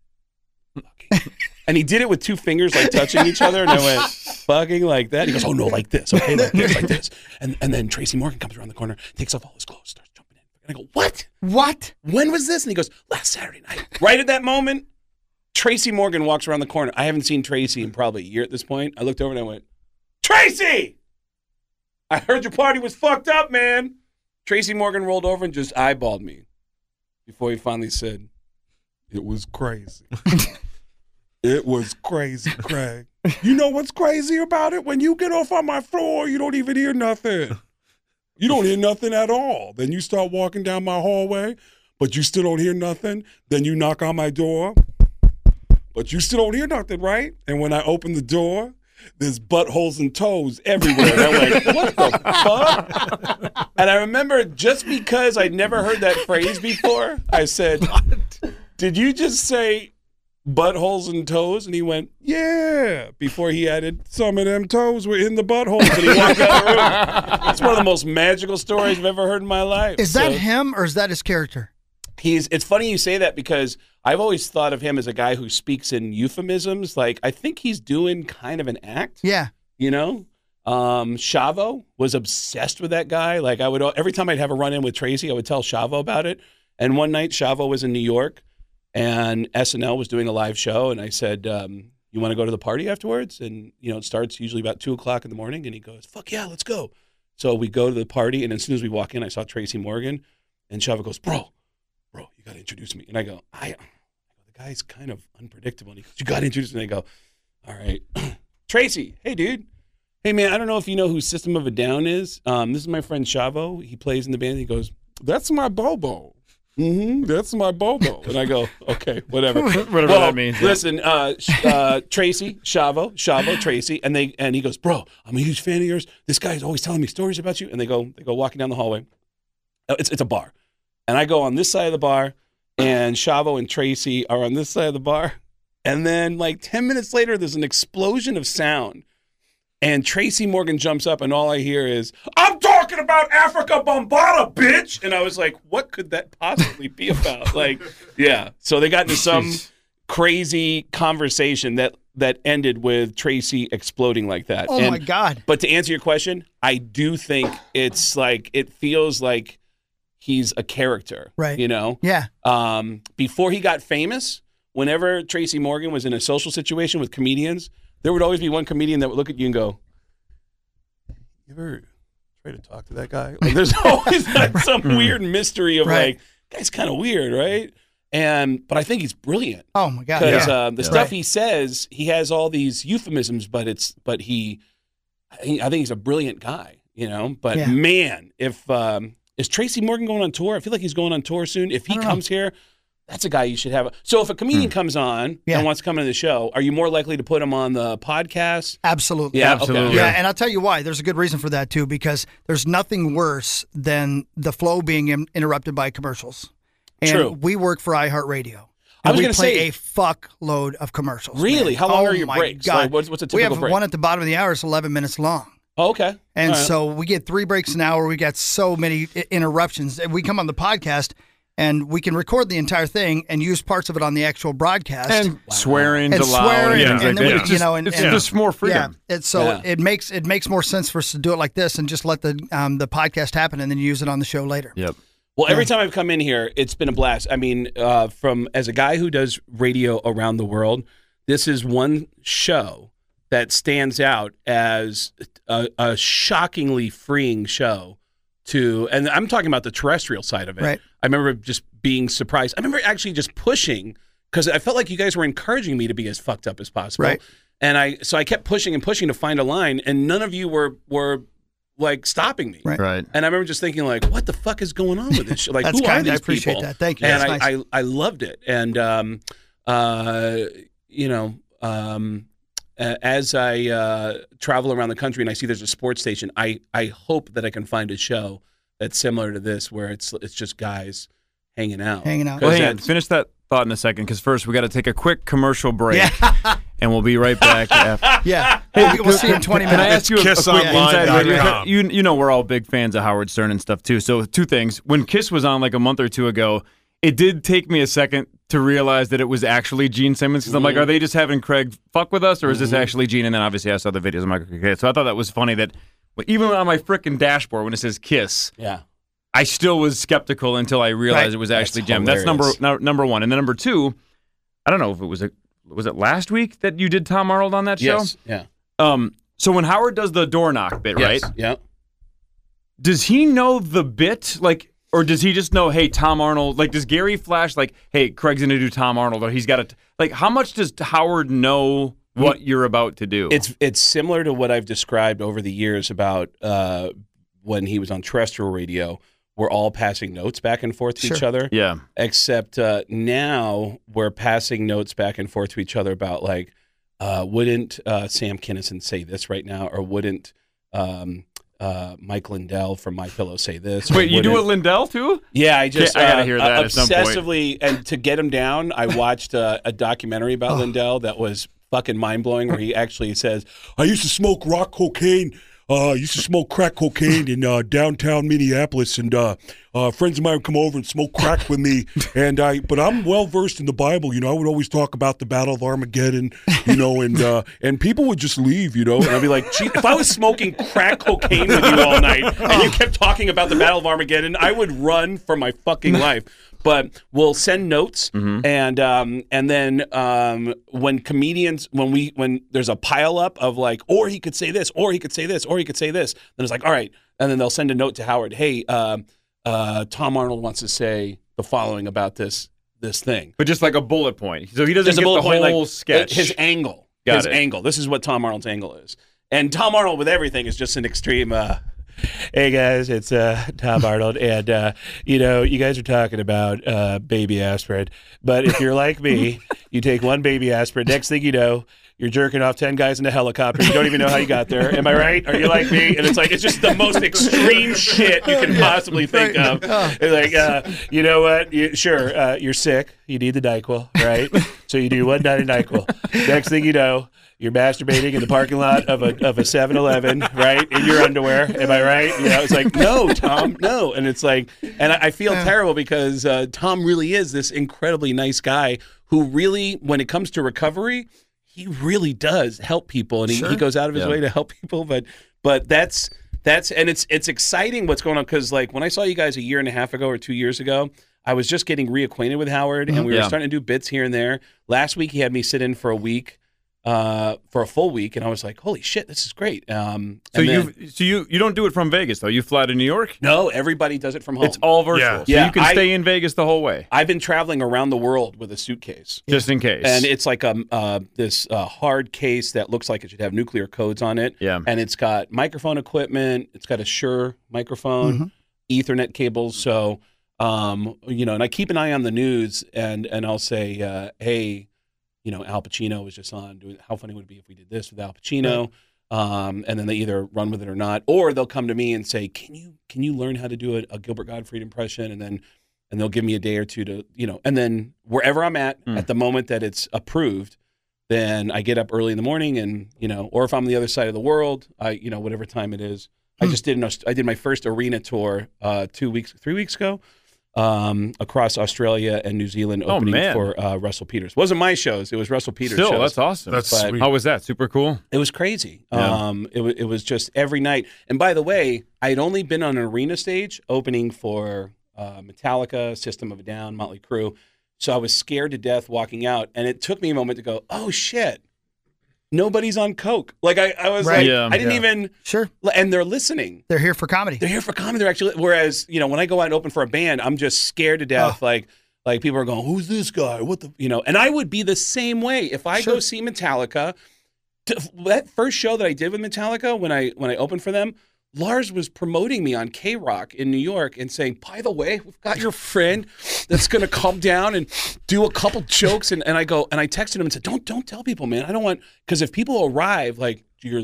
Speaker 6: fucking." And he did it with two fingers like touching each other, and I went fucking like that. He goes, "Oh no, like this, okay, like this, like this." And and then Tracy Morgan comes around the corner, takes off all his clothes, starts jumping in. And I go, "What?
Speaker 3: What?
Speaker 6: When was this?" And he goes, "Last Saturday night." Right at that moment, Tracy Morgan walks around the corner. I haven't seen Tracy in probably a year at this point. I looked over and I went, "Tracy, I heard your party was fucked up, man." Tracy Morgan rolled over and just eyeballed me before he finally said, "It was crazy." It was crazy, Craig. You know what's crazy about it? When you get off on my floor, you don't even hear nothing. You don't hear nothing at all. Then you start walking down my hallway, but you still don't hear nothing. Then you knock on my door, but you still don't hear nothing, right? And when I open the door, there's buttholes and toes everywhere. And I'm like, what the fuck? And I remember just because I'd never heard that phrase before, I said, Did you just say buttholes and toes? And he went, Yeah. Before he added, Some of them toes were in the buttholes. And he walked out of the room. It's one of the most magical stories I've ever heard in my life.
Speaker 3: Is that
Speaker 6: So-
Speaker 3: him or is that his character?
Speaker 6: He's. It's funny you say that because I've always thought of him as a guy who speaks in euphemisms. Like I think he's doing kind of an act.
Speaker 3: Yeah.
Speaker 6: You know, um, Shavo was obsessed with that guy. Like I would every time I'd have a run in with Tracy, I would tell Shavo about it. And one night, Shavo was in New York, and SNL was doing a live show, and I said, um, "You want to go to the party afterwards?" And you know, it starts usually about two o'clock in the morning, and he goes, "Fuck yeah, let's go." So we go to the party, and as soon as we walk in, I saw Tracy Morgan, and Shavo goes, "Bro, bro, you got to introduce me." And I go, "I." The guy's kind of unpredictable. And he goes, "You got to introduce me." And I go, "All right, Tracy. Hey, dude. Hey, man. I don't know if you know who System of a Down is. Um, this is my friend Shavo. He plays in the band. He goes, "That's my Bobo." Mm-hmm. That's my Bobo. And I go, okay, whatever.
Speaker 5: Whatever
Speaker 6: Well,
Speaker 5: that means.
Speaker 6: Listen, uh, uh, Tracy, Shavo, Shavo, Tracy, and they and he goes, bro, I'm a huge fan of yours. This guy's always telling me stories about you. And they go, they go walking down the hallway. Uh, It's it's a bar, and I go on this side of the bar, and Shavo and Tracy are on this side of the bar, And then like 10 minutes later, there's an explosion of sound. And Tracy Morgan jumps up, and all I hear is, I'm talking about Afrika Bambaataa, bitch. And I was like, what could that possibly be about? like, yeah. So they got into some crazy conversation that that ended with Tracy exploding like that.
Speaker 3: Oh,
Speaker 6: And-
Speaker 3: my God.
Speaker 6: But to answer your question, I do think it's like it feels like he's a character.
Speaker 3: Right.
Speaker 6: You know?
Speaker 3: Yeah.
Speaker 6: Um, before he got famous, whenever Tracy Morgan was in a social situation with comedians, there would always be one comedian that would look at you and go, You ever try to talk to that guy? Like there's always like some weird mystery of
Speaker 3: Right.
Speaker 6: like, guy's kind of weird, right? And but I think he's brilliant.
Speaker 3: Oh my God.
Speaker 6: Because
Speaker 3: Yeah.
Speaker 6: um, the
Speaker 3: Yeah.
Speaker 6: stuff
Speaker 3: Right.
Speaker 6: he says, he has all these euphemisms, but it's but he, he I think he's a brilliant guy, you know. But
Speaker 3: Yeah.
Speaker 6: man, if um, is Tracy Morgan going on tour? I feel like he's going on tour soon. If he
Speaker 3: don't know.
Speaker 6: comes here, that's a guy you should have. So if a comedian hmm. comes on
Speaker 3: Yeah.
Speaker 6: and wants to come into the show, are you more likely to put him on the podcast?
Speaker 3: Absolutely.
Speaker 6: Yeah, okay.
Speaker 3: Yeah, and I'll tell you why. There's a good reason for that too, because there's nothing worse than the flow being in- interrupted by commercials. And
Speaker 6: True.
Speaker 3: we work for iHeartRadio.
Speaker 6: I
Speaker 3: And
Speaker 6: was
Speaker 3: we
Speaker 6: gonna
Speaker 3: play
Speaker 6: say-
Speaker 3: a fuckload of commercials.
Speaker 6: Really?
Speaker 3: man.
Speaker 6: How long
Speaker 3: Oh
Speaker 6: are your
Speaker 3: my
Speaker 6: breaks?
Speaker 3: God.
Speaker 6: Like, what's- what's a
Speaker 3: We
Speaker 6: typical
Speaker 3: have
Speaker 6: break?
Speaker 3: one at the bottom of the hour. It's 11 minutes long.
Speaker 6: Oh, okay.
Speaker 3: And
Speaker 6: All right.
Speaker 3: so we get three breaks an hour. We got so many interruptions. And we come on the podcast and we can record the entire thing and use parts of it on the actual broadcast.
Speaker 5: And swearing
Speaker 3: and
Speaker 5: allowed.
Speaker 3: swearing,
Speaker 5: Yeah,
Speaker 3: and, and then
Speaker 5: exactly.
Speaker 3: we,
Speaker 5: It's
Speaker 3: you know, and,
Speaker 5: it's
Speaker 3: and-
Speaker 5: just more freedom.
Speaker 3: Yeah, it's so
Speaker 6: Yeah.
Speaker 3: it makes it makes more sense for us to do it like this and just let the um, the podcast happen and then use it on the show later.
Speaker 5: Yep.
Speaker 6: Well, every time I've come in here, it's been a blast. I mean, uh, from as a guy who does radio around the world, this is one show that stands out as a, a shockingly freeing show. To and I'm talking about the terrestrial side of it.
Speaker 3: Right.
Speaker 6: I remember just being surprised. I remember actually just pushing because I felt like you guys were encouraging me to be as fucked up as possible.
Speaker 3: Right.
Speaker 6: And I so I kept pushing and pushing to find a line, and none of you were were like stopping me.
Speaker 3: Right.
Speaker 5: Right.
Speaker 6: And I remember just thinking, like, what the fuck is going on with this? show? Like,
Speaker 3: That's
Speaker 6: who
Speaker 3: kind.
Speaker 6: are these
Speaker 3: I appreciate
Speaker 6: people?
Speaker 3: that. Thank you.
Speaker 6: And
Speaker 3: That's
Speaker 6: I,
Speaker 3: nice.
Speaker 6: I, I loved it. And, um, uh, you know, um, a- as I uh, travel around the country and I see there's a sports station, I, I hope that I can find a show that's similar to this, where it's it's just guys hanging out.
Speaker 3: Hanging out.
Speaker 5: Well,
Speaker 6: 'Cause
Speaker 5: hang on. Finish that thought in a second, because first we got to take a quick commercial break, and we'll be right back. after.
Speaker 3: Yeah. we'll, we'll see you in 20
Speaker 5: Can I
Speaker 3: minutes.
Speaker 5: ask you a, a quick inside radio? You you know we're all big fans of Howard Stern and stuff too. So two things: when Kiss was on like a month or two ago, it did take me a second to realize that it was actually Gene Simmons. Because I'm like,
Speaker 6: Mhm.
Speaker 5: are they just having Craig fuck with us, or is this
Speaker 6: Mhm.
Speaker 5: actually Gene? And then obviously I saw the videos. I'm like, okay. So I thought that was funny that even on my freaking dashboard when it says Kiss,
Speaker 6: yeah.
Speaker 5: I still was skeptical until I realized
Speaker 3: Right.
Speaker 5: it was
Speaker 6: That's
Speaker 5: actually Jim. That's number
Speaker 6: hilarious.
Speaker 5: no, number one, and then number two. I don't know if it was a was it last week that you did Tom Arnold on that show.
Speaker 6: Yes. Yeah.
Speaker 5: Um. So when Howard does the door knock bit,
Speaker 6: Yes.
Speaker 5: right?
Speaker 6: Yeah.
Speaker 5: Does he know the bit like, or does he just know, hey, Tom Arnold? Like, does Gary flash like, hey, Craig's gonna do Tom Arnold, or he's got to like? How much does Howard know what you're about to do?
Speaker 6: It's it's similar to what I've described over the years about uh, when he was on terrestrial radio. We're all passing notes back and forth to each other.
Speaker 5: yeah.
Speaker 6: Except uh, now we're passing notes back and forth to each other about like, uh, wouldn't uh, Sam Kinison say this right now, or wouldn't um, uh, Mike Lindell from My Pillow say this?
Speaker 5: Wait, you do it Lindell too?
Speaker 6: Yeah, I just
Speaker 5: I gotta
Speaker 6: uh,
Speaker 5: hear that
Speaker 6: uh,
Speaker 5: at some point.
Speaker 6: obsessively, and to get him down, I watched uh, a documentary about Lindell that was fucking mind blowing, where he actually says,
Speaker 8: I used to smoke rock cocaine. Uh, used to smoke crack cocaine in uh, downtown Minneapolis, and uh, uh, friends of mine would come over and smoke crack with me. And I, but I'm well versed in the Bible. You know, I would always talk about the Battle of Armageddon. You know, and uh, and people would just leave. You know, and I'd be like,
Speaker 6: Gee, if I was smoking crack cocaine with you all night and you kept talking about the Battle of Armageddon, I would run for my fucking life. But we'll send notes, and um, and then um, when comedians, when we when there's a pile up of like, or he could say this, or he could say this, or he could say this, then it's like, all right, and then they'll send a note to Howard, hey, um, uh, Tom Arnold wants to say the following about this this thing.
Speaker 5: But just like a bullet point, so he doesn't
Speaker 6: Just
Speaker 5: get the
Speaker 6: point,
Speaker 5: whole
Speaker 6: like,
Speaker 5: sketch.
Speaker 6: His angle.
Speaker 5: Got
Speaker 6: his
Speaker 5: it.
Speaker 6: angle. This is what Tom Arnold's angle is. And Tom Arnold with everything is just an extreme. Uh, hey guys, it's uh, Tom Arnold, and uh, you know you guys are talking about uh, baby aspirin, but if you're like me, you take one baby aspirin. Next thing you know. You're jerking off 10 guys in a helicopter. You don't even know how you got there. Am I right? Are you like me? And it's like, it's just the most extreme shit you can possibly think of. It's like, uh, you know what? You, sure, uh, you're sick. You need the NyQuil, right? so you do one night of NyQuil. Next thing you know, you're masturbating in the parking lot of a of a 7-Eleven, right? In your underwear. Am I right? You know, it's like, no, Tom, no. And it's like, and I, I feel terrible because uh, Tom really is this incredibly nice guy who really, when it comes to recovery, he really does help people, and he, he goes out of his
Speaker 5: Yeah.
Speaker 6: way to help people. But but that's that's and it's it's exciting what's going on because like when I saw you guys a year and a half ago or two years ago. I was just getting reacquainted with Howard, and
Speaker 5: Mhm.
Speaker 6: we were
Speaker 5: Yeah.
Speaker 6: starting to do bits here and there. Last week, he had me sit in for a week, uh, for a full week, and I was like, "Holy shit, this is great!" Um,
Speaker 5: So you so you you don't do it from Vegas though. You fly to New York.
Speaker 6: no, everybody does it from home.
Speaker 5: It's all virtual.
Speaker 6: Yeah,
Speaker 5: So you can
Speaker 6: I-
Speaker 5: stay in Vegas the whole way,
Speaker 6: I've been traveling around the world with a suitcase.
Speaker 5: just in case.
Speaker 6: And it's like a uh, this uh, hard case that looks like it should have nuclear codes on it.
Speaker 5: Yeah.
Speaker 6: And it's got microphone equipment. It's got a Shure microphone, Ethernet cables. So, um, you know, and I keep an eye on the news, and and I'll say, uh, hey, you know, Al Pacino was just on. Doing, how funny would it be if we did this with Al Pacino? Um, and then they either run with it or not, or they'll come to me and say, "Can you can you learn how to do a, a Gilbert Gottfried impression?" And then and they'll give me a day or two to you know, and then wherever I'm at
Speaker 5: Hmm.
Speaker 6: at the moment that it's approved, then I get up early in the morning and you know, or if I'm on the other side of the world, I you know whatever time it is. I
Speaker 5: Hmm.
Speaker 6: just did an, I did my first arena tour uh, two weeks three weeks ago. Um, across Australia and New Zealand,
Speaker 5: Oh,
Speaker 6: opening
Speaker 5: man.
Speaker 6: for uh, Russell Peters. wasn't my shows; it was Russell Peters.
Speaker 5: Still,
Speaker 6: shows.
Speaker 5: that's awesome.
Speaker 4: That's
Speaker 6: But-
Speaker 4: sweet.
Speaker 5: How was that? Super cool.
Speaker 6: It was crazy.
Speaker 5: Yeah.
Speaker 6: Um, it, wa- it was just every night. And by the way, I had only been on an arena stage opening for uh, Metallica, System of a Down, Motley Crue. So I was scared to death walking out. And it took me a moment to go, oh shit, nobody's on Coke. Like I, I was
Speaker 3: Right.
Speaker 6: like,
Speaker 5: Yeah.
Speaker 6: I didn't
Speaker 4: Yeah.
Speaker 6: even,
Speaker 3: Sure.
Speaker 6: and they're listening.
Speaker 3: They're here for comedy.
Speaker 6: They're here for comedy. They're actually, whereas, you know, when I go out and open for a band, I'm just scared to death. Oh. Like, like people are going, who's this guy? What the, you know, and I would be the same way if I go see Metallica. To, that first show that I did with Metallica when I when I opened for them, Lars was promoting me on K Rock in New York and saying, "By the way, we've got your friend that's going to come down and do a couple jokes." And, and I go and I texted him and said, "Don't don't tell people, man. I don't want because if people arrive, like you're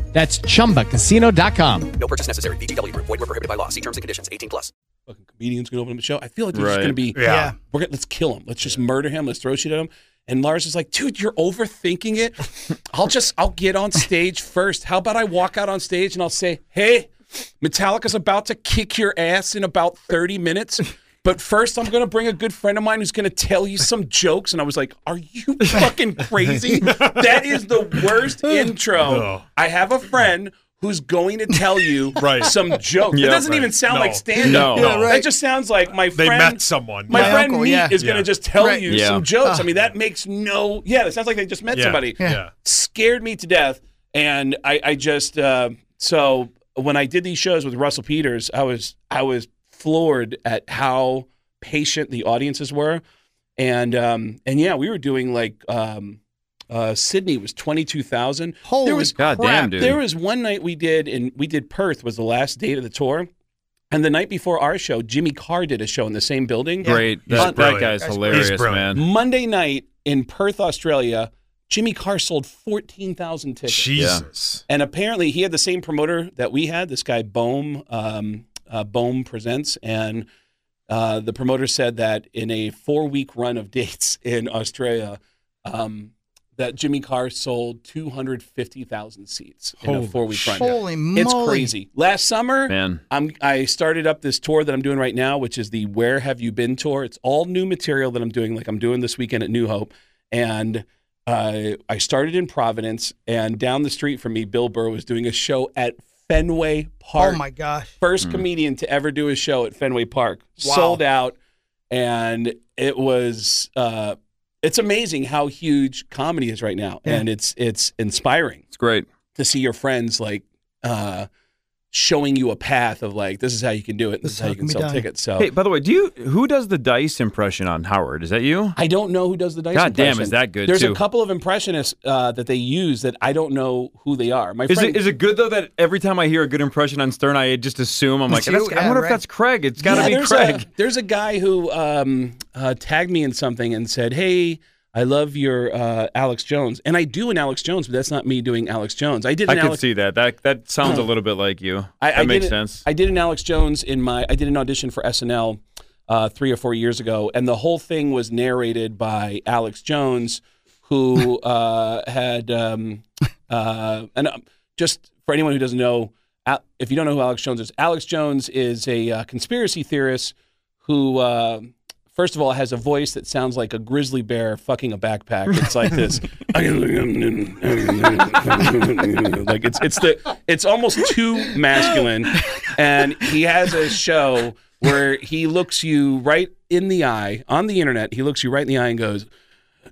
Speaker 9: That's chumbacasino.com.
Speaker 1: No purchase necessary. VGW Group. Void were prohibited by law. See terms and conditions. 18 plus.
Speaker 6: fucking comedians going to open up a show. I feel like they're just
Speaker 5: Right.
Speaker 6: going to be,
Speaker 4: Yeah.
Speaker 6: we're gonna, let's kill him. Let's just murder him. Let's throw shit at him. And Lars is like, dude, you're overthinking it. I'll just, I'll get on stage first. How about I walk out on stage and I'll say, hey, Metallica's about to kick your ass in about 30 minutes. But first, I'm going to bring a good friend of mine who's going to tell you some jokes. And I was like, Are you fucking crazy? that is the worst intro. I have a friend who's going to tell you
Speaker 4: Right.
Speaker 6: some jokes.
Speaker 5: Yeah,
Speaker 6: it doesn't
Speaker 4: right.
Speaker 6: even sound
Speaker 4: No.
Speaker 6: like stand
Speaker 5: No.
Speaker 6: up.
Speaker 5: Yeah,
Speaker 3: right.
Speaker 6: That just sounds like my friend.
Speaker 4: They met someone.
Speaker 6: My,
Speaker 3: My
Speaker 6: friend
Speaker 3: uncle,
Speaker 6: Meat
Speaker 3: yeah.
Speaker 6: is going to just tell you some jokes.
Speaker 3: Ah.
Speaker 6: I mean, that makes no. Yeah, that sounds like they just met somebody.
Speaker 4: Yeah.
Speaker 6: Scared me to death. And I, I just uh, so when I did these shows with Russell Peters, I was I was floored at how patient the audiences were, and um, and yeah, we were doing like um, uh, Sydney was twenty two thousand.
Speaker 3: Holy
Speaker 6: there was
Speaker 5: God damn, dude.
Speaker 6: there was one night we did, and we did Perth was the last date of the tour. And the night before our show, Jimmy Carr did a show in the same building.
Speaker 5: Great.
Speaker 4: He's
Speaker 5: That, that guy's
Speaker 4: He's
Speaker 5: hilarious,
Speaker 4: brilliant.
Speaker 5: man.
Speaker 6: Monday night in Perth, Australia, Jimmy Carr sold 14,000 tickets.
Speaker 4: Jesus.
Speaker 6: And apparently he had the same promoter that we had, this guy Bohm, um, uh, Bohm Presents. And uh, the promoter said that in a four week run of dates in Australia, um, that Jimmy Carr sold 250,000 seats in a four week run.
Speaker 3: Holy moly.
Speaker 6: It's crazy. Last summer,
Speaker 5: Man.
Speaker 6: I'm I started up this tour that I'm doing right now, which is the Where Have You Been tour. It's all new material that I'm doing, like I'm doing this weekend at New Hope, and uh, I started in Providence, and down the street from me, Bill Burr was doing a show at Fenway Park.
Speaker 3: Oh my gosh.
Speaker 6: First comedian to ever do a show at Fenway Park,
Speaker 3: Wow.
Speaker 6: sold out, and it was. Uh, it's amazing how huge comedy is right now,
Speaker 3: Yeah.
Speaker 6: and it's it's inspiring
Speaker 5: It's great.
Speaker 6: to see your friends like uh showing you a path of like this is how you can do it. This, is how you
Speaker 3: can
Speaker 6: can
Speaker 3: be
Speaker 6: sell
Speaker 3: done.
Speaker 6: tickets. So
Speaker 5: Hey, by the way, do you who does the dice impression on Howard? Is that you?
Speaker 6: I don't know who does the dice.
Speaker 5: God damn, is that good,
Speaker 6: There's
Speaker 5: too.
Speaker 6: a couple of impressionists uh, that they use that I don't know who they are. My
Speaker 5: Is
Speaker 6: friend,
Speaker 5: it is it good though that every time I hear a good impression on Stern, I just assume I'm like,
Speaker 3: It's you,
Speaker 5: that's, I
Speaker 3: yeah,
Speaker 5: wonder
Speaker 3: right.
Speaker 5: if that's Craig. It's got to
Speaker 6: Yeah,
Speaker 5: be
Speaker 6: there's
Speaker 5: Craig.
Speaker 6: A, there's a guy who um, uh, tagged me in something and said, "Hey, I love your uh, Alex Jones," and I do an Alex Jones, but that's not me doing Alex Jones. I did. An
Speaker 5: Alex Jones.
Speaker 6: I Alex,
Speaker 5: see that. That that sounds a little bit like you.
Speaker 6: I,
Speaker 5: that
Speaker 6: I
Speaker 5: makes sense.
Speaker 6: I did an Alex Jones in my. I did an audition for SNL uh, three or four years ago, and the whole thing was narrated by Alex Jones, who uh, had um, uh, and um, just for anyone who doesn't know, if you don't know who Alex Jones is, Alex Jones is a uh, conspiracy theorist who. First of all, has a voice that sounds like a grizzly bear fucking a backpack. It's like this, like it's it's the it's almost too masculine, and he has a show where he looks you right in the eye on the internet. He looks you right in the eye and goes,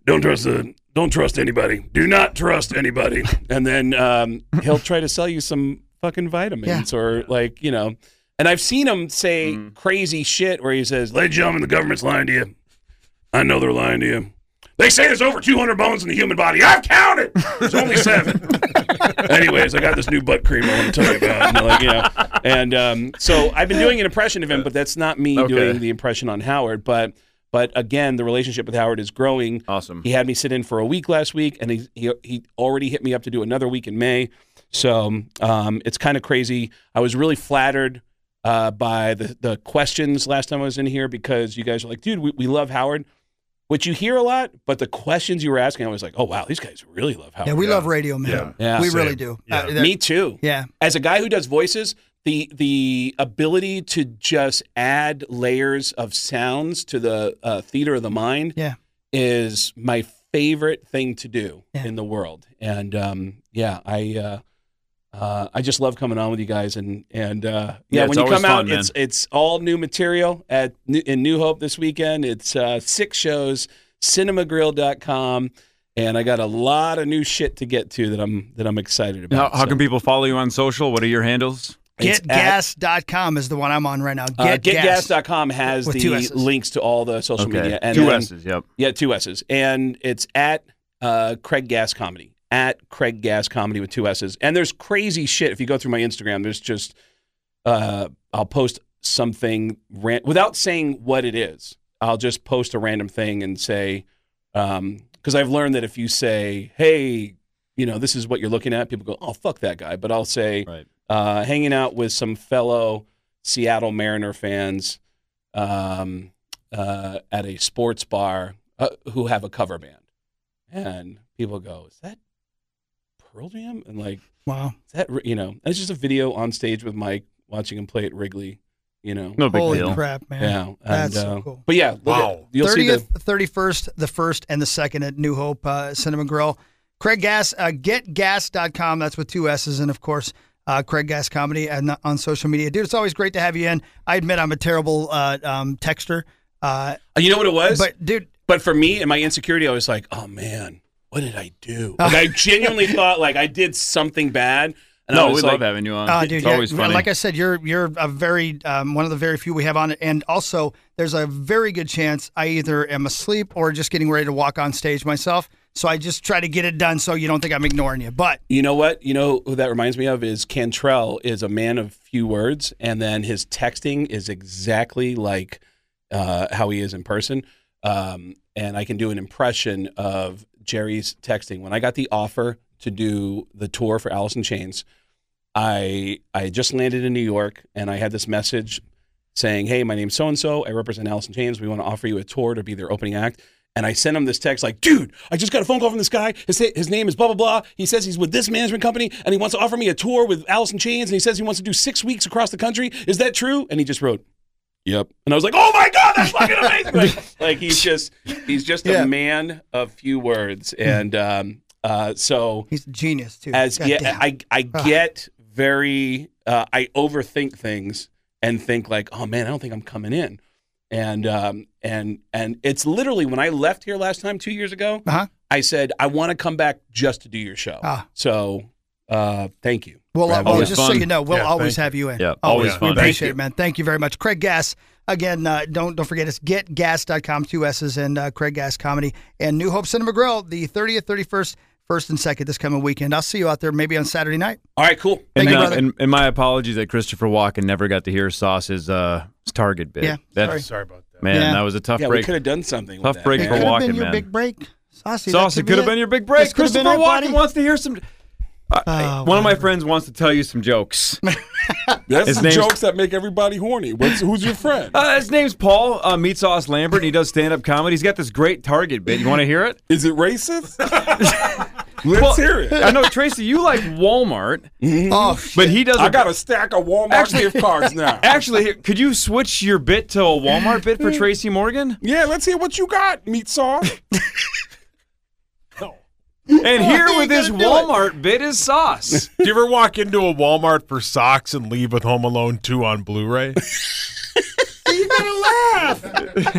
Speaker 6: "Don't trust the, don't trust anybody. Do not trust anybody." And then um, he'll try to sell you some fucking vitamins or like you know. And I've seen him say crazy shit where he says, "Ladies and gentlemen, the government's lying to you. I know they're lying to you. They say there's over 200 bones in the human body. I've counted. There's only seven. Anyways, I got this new butt cream I want to tell you about. And, like, you know, and um, so I've been doing an impression of him, but that's not me
Speaker 5: Okay.
Speaker 6: doing the impression on Howard. But but again, the relationship with Howard is growing.
Speaker 5: Awesome.
Speaker 6: He had me sit in for a week last week, and he he, he already hit me up to do another week in May. So um, it's kind of crazy. I was really flattered uh, by the the questions last time I was in here because you guys were like, dude, we, we love Howard. Which you hear a lot, but the questions you were asking, I was like, "Oh wow, these guys really love Howard."
Speaker 3: Yeah, we love radio, man.
Speaker 6: Yeah.
Speaker 3: we
Speaker 6: Same.
Speaker 3: really do.
Speaker 4: Yeah.
Speaker 3: Uh,
Speaker 6: Me too.
Speaker 3: Yeah.
Speaker 6: As a guy who does voices, the the ability to just add layers of sounds to the uh, theater of the mind
Speaker 3: Yeah.
Speaker 6: is my favorite thing to do in the world. And um, yeah, I uh, uh, I just love coming on with you guys. And and uh, yeah,
Speaker 5: Yeah, it's
Speaker 6: when you
Speaker 5: always
Speaker 6: come out,
Speaker 5: fun, man.
Speaker 6: it's it's all new material at in New Hope this weekend. It's uh, six shows, cinemagrill.com. And I got a lot of new shit to get to that I'm that I'm excited about.
Speaker 5: how
Speaker 6: So-
Speaker 5: can people follow you on social? What are your handles?
Speaker 6: It's
Speaker 3: Getgass.com is the one I'm on right now.
Speaker 6: Uh,
Speaker 3: Get Gass.
Speaker 6: GetGass.com has
Speaker 3: With two
Speaker 6: the links to all the social
Speaker 5: Okay.
Speaker 6: media. And
Speaker 5: Two
Speaker 6: then-
Speaker 5: S's, yep.
Speaker 6: Yeah, two S's. And it's at uh, Craig Gass Comedy. At Craig Gass Comedy with two S's. And there's crazy shit. If you go through my Instagram, there's just, uh, I'll post something ran- without saying what it is. I'll just post a random thing and say, because I've learned that if you say, hey, you know, this is what you're looking at, people go, oh, fuck that guy. But I'll say, uh, hanging out with some fellow Seattle Mariner fans um, uh, at a sports bar uh, who have a cover band. And people go, is that Pearl Jam? And like,
Speaker 3: wow.
Speaker 6: Is that, you know, it's just a video on stage with Mike watching him play at Wrigley, you know.
Speaker 5: No big
Speaker 3: Holy
Speaker 5: deal.
Speaker 3: crap, man.
Speaker 6: Yeah.
Speaker 3: That's
Speaker 6: and,
Speaker 3: so
Speaker 6: uh,
Speaker 3: cool.
Speaker 6: But yeah, look at- you'll see the,
Speaker 3: 30th, 31st, the 1st, and the 2nd at New Hope uh, Cinema Grill. Craig Gass, uh, getgass.com. That's with two S's. And of course, uh, Craig Gass Comedy and on social media. Dude, it's always great to have you in. I admit I'm a terrible uh, um, texter. Uh,
Speaker 6: You know what it was?
Speaker 3: But dude,
Speaker 6: but for me and my insecurity, I was like, oh man, what did I do? Like I genuinely thought like I did something bad. And I
Speaker 5: No,
Speaker 6: was
Speaker 5: we love having you on.
Speaker 3: Oh, dude,
Speaker 5: it's
Speaker 3: yeah,
Speaker 5: always funny.
Speaker 3: Like I said, you're you're a very um, one of the very few we have on it, and also there's a very good chance I either am asleep or just getting ready to walk on stage myself. So I just try to get it done so you don't think I'm ignoring you. But
Speaker 6: You know what? You know who that reminds me of is Cantrell is a man of few words, and then his texting is exactly like uh, how he is in person. Um, and I can do an impression of Jerry's texting. When I got the offer to do the tour for Alice in Chains, I I just landed in New York, and I had this message saying, "Hey, my name's so and so. I represent Alice in Chains. We want to offer you a tour to be their opening act." And I sent him this text like, "Dude, I just got a phone call from this guy. His his name is blah blah blah. He says he's with this management company, and he wants to offer me a tour with Alice in Chains, and he says he wants to do six weeks across the country. Is that true?" And he just wrote, "Yep." And I was like, "Oh my god, that's fucking amazing!" like, like he's just he's just
Speaker 3: Yeah.
Speaker 6: a man of few words, and um, uh, so
Speaker 3: he's a genius too.
Speaker 6: as
Speaker 3: God
Speaker 6: yeah,
Speaker 3: damn.
Speaker 6: I I get very uh, I overthink things and think like, oh man, I don't think I'm coming in, and um and and it's literally when I left here last time two years ago,
Speaker 3: Uh-huh.
Speaker 6: I said I want to come back just to do your show.
Speaker 3: Ah.
Speaker 6: So Uh, thank you.
Speaker 3: Well,
Speaker 6: for
Speaker 3: uh, well
Speaker 6: me.
Speaker 3: just so you know, we'll always have you in.
Speaker 5: Yeah,
Speaker 3: always.
Speaker 5: always
Speaker 3: We appreciate
Speaker 5: Thank
Speaker 3: it, man. Thank you very much. Craig Gass. Again, uh, don't don't forget it's getgas.com, two S's, and uh, Craig Gass Comedy. And New Hope Cinema Grill, the 30th, 31st, 1st, and 2nd this coming weekend. I'll see you out there maybe on Saturday night.
Speaker 6: All right, cool.
Speaker 5: And,
Speaker 3: you,
Speaker 5: uh, and, and my apologies that Christopher Walken never got to hear Sauce's uh, target bit.
Speaker 3: Yeah,
Speaker 5: That's,
Speaker 3: sorry.
Speaker 4: Sorry about that.
Speaker 5: Man,
Speaker 3: Yeah.
Speaker 5: that was a tough
Speaker 6: Yeah, we
Speaker 5: break.
Speaker 6: could have done something.
Speaker 5: Tough
Speaker 6: with
Speaker 5: break
Speaker 6: that,
Speaker 5: for
Speaker 3: Could have been
Speaker 5: Walken,
Speaker 3: your
Speaker 5: man.
Speaker 3: big break. Saucy,
Speaker 5: Sauce,
Speaker 3: that
Speaker 5: it could have been your big break.
Speaker 3: This could have
Speaker 5: Christopher Walken wants to hear some. Uh,
Speaker 3: Oh,
Speaker 5: one of my friends wants to tell you some jokes.
Speaker 8: That's
Speaker 5: His
Speaker 8: the jokes that make everybody horny. What's, who's your friend?
Speaker 5: Uh, his name's Paul uh, Meat Sauce Lambert. And he does stand up comedy. He's got this great Target bit. You want to hear it?
Speaker 8: Is it racist? Let's
Speaker 5: Well,
Speaker 8: hear it.
Speaker 5: I know Tracy, you like Walmart,
Speaker 3: Oh, shit.
Speaker 5: but he doesn't.
Speaker 8: I got a stack of Walmart
Speaker 5: Actually-
Speaker 8: gift cards now.
Speaker 5: Actually, could you switch your bit to a Walmart bit for Tracy Morgan?
Speaker 8: Yeah, let's hear what you got, meat sauce.
Speaker 5: And here with his
Speaker 3: gonna it?
Speaker 5: Walmart bit is Sauce.
Speaker 4: Do you ever walk into a Walmart for socks and leave with Home Alone 2 on Blu-ray?
Speaker 3: you gotta laugh.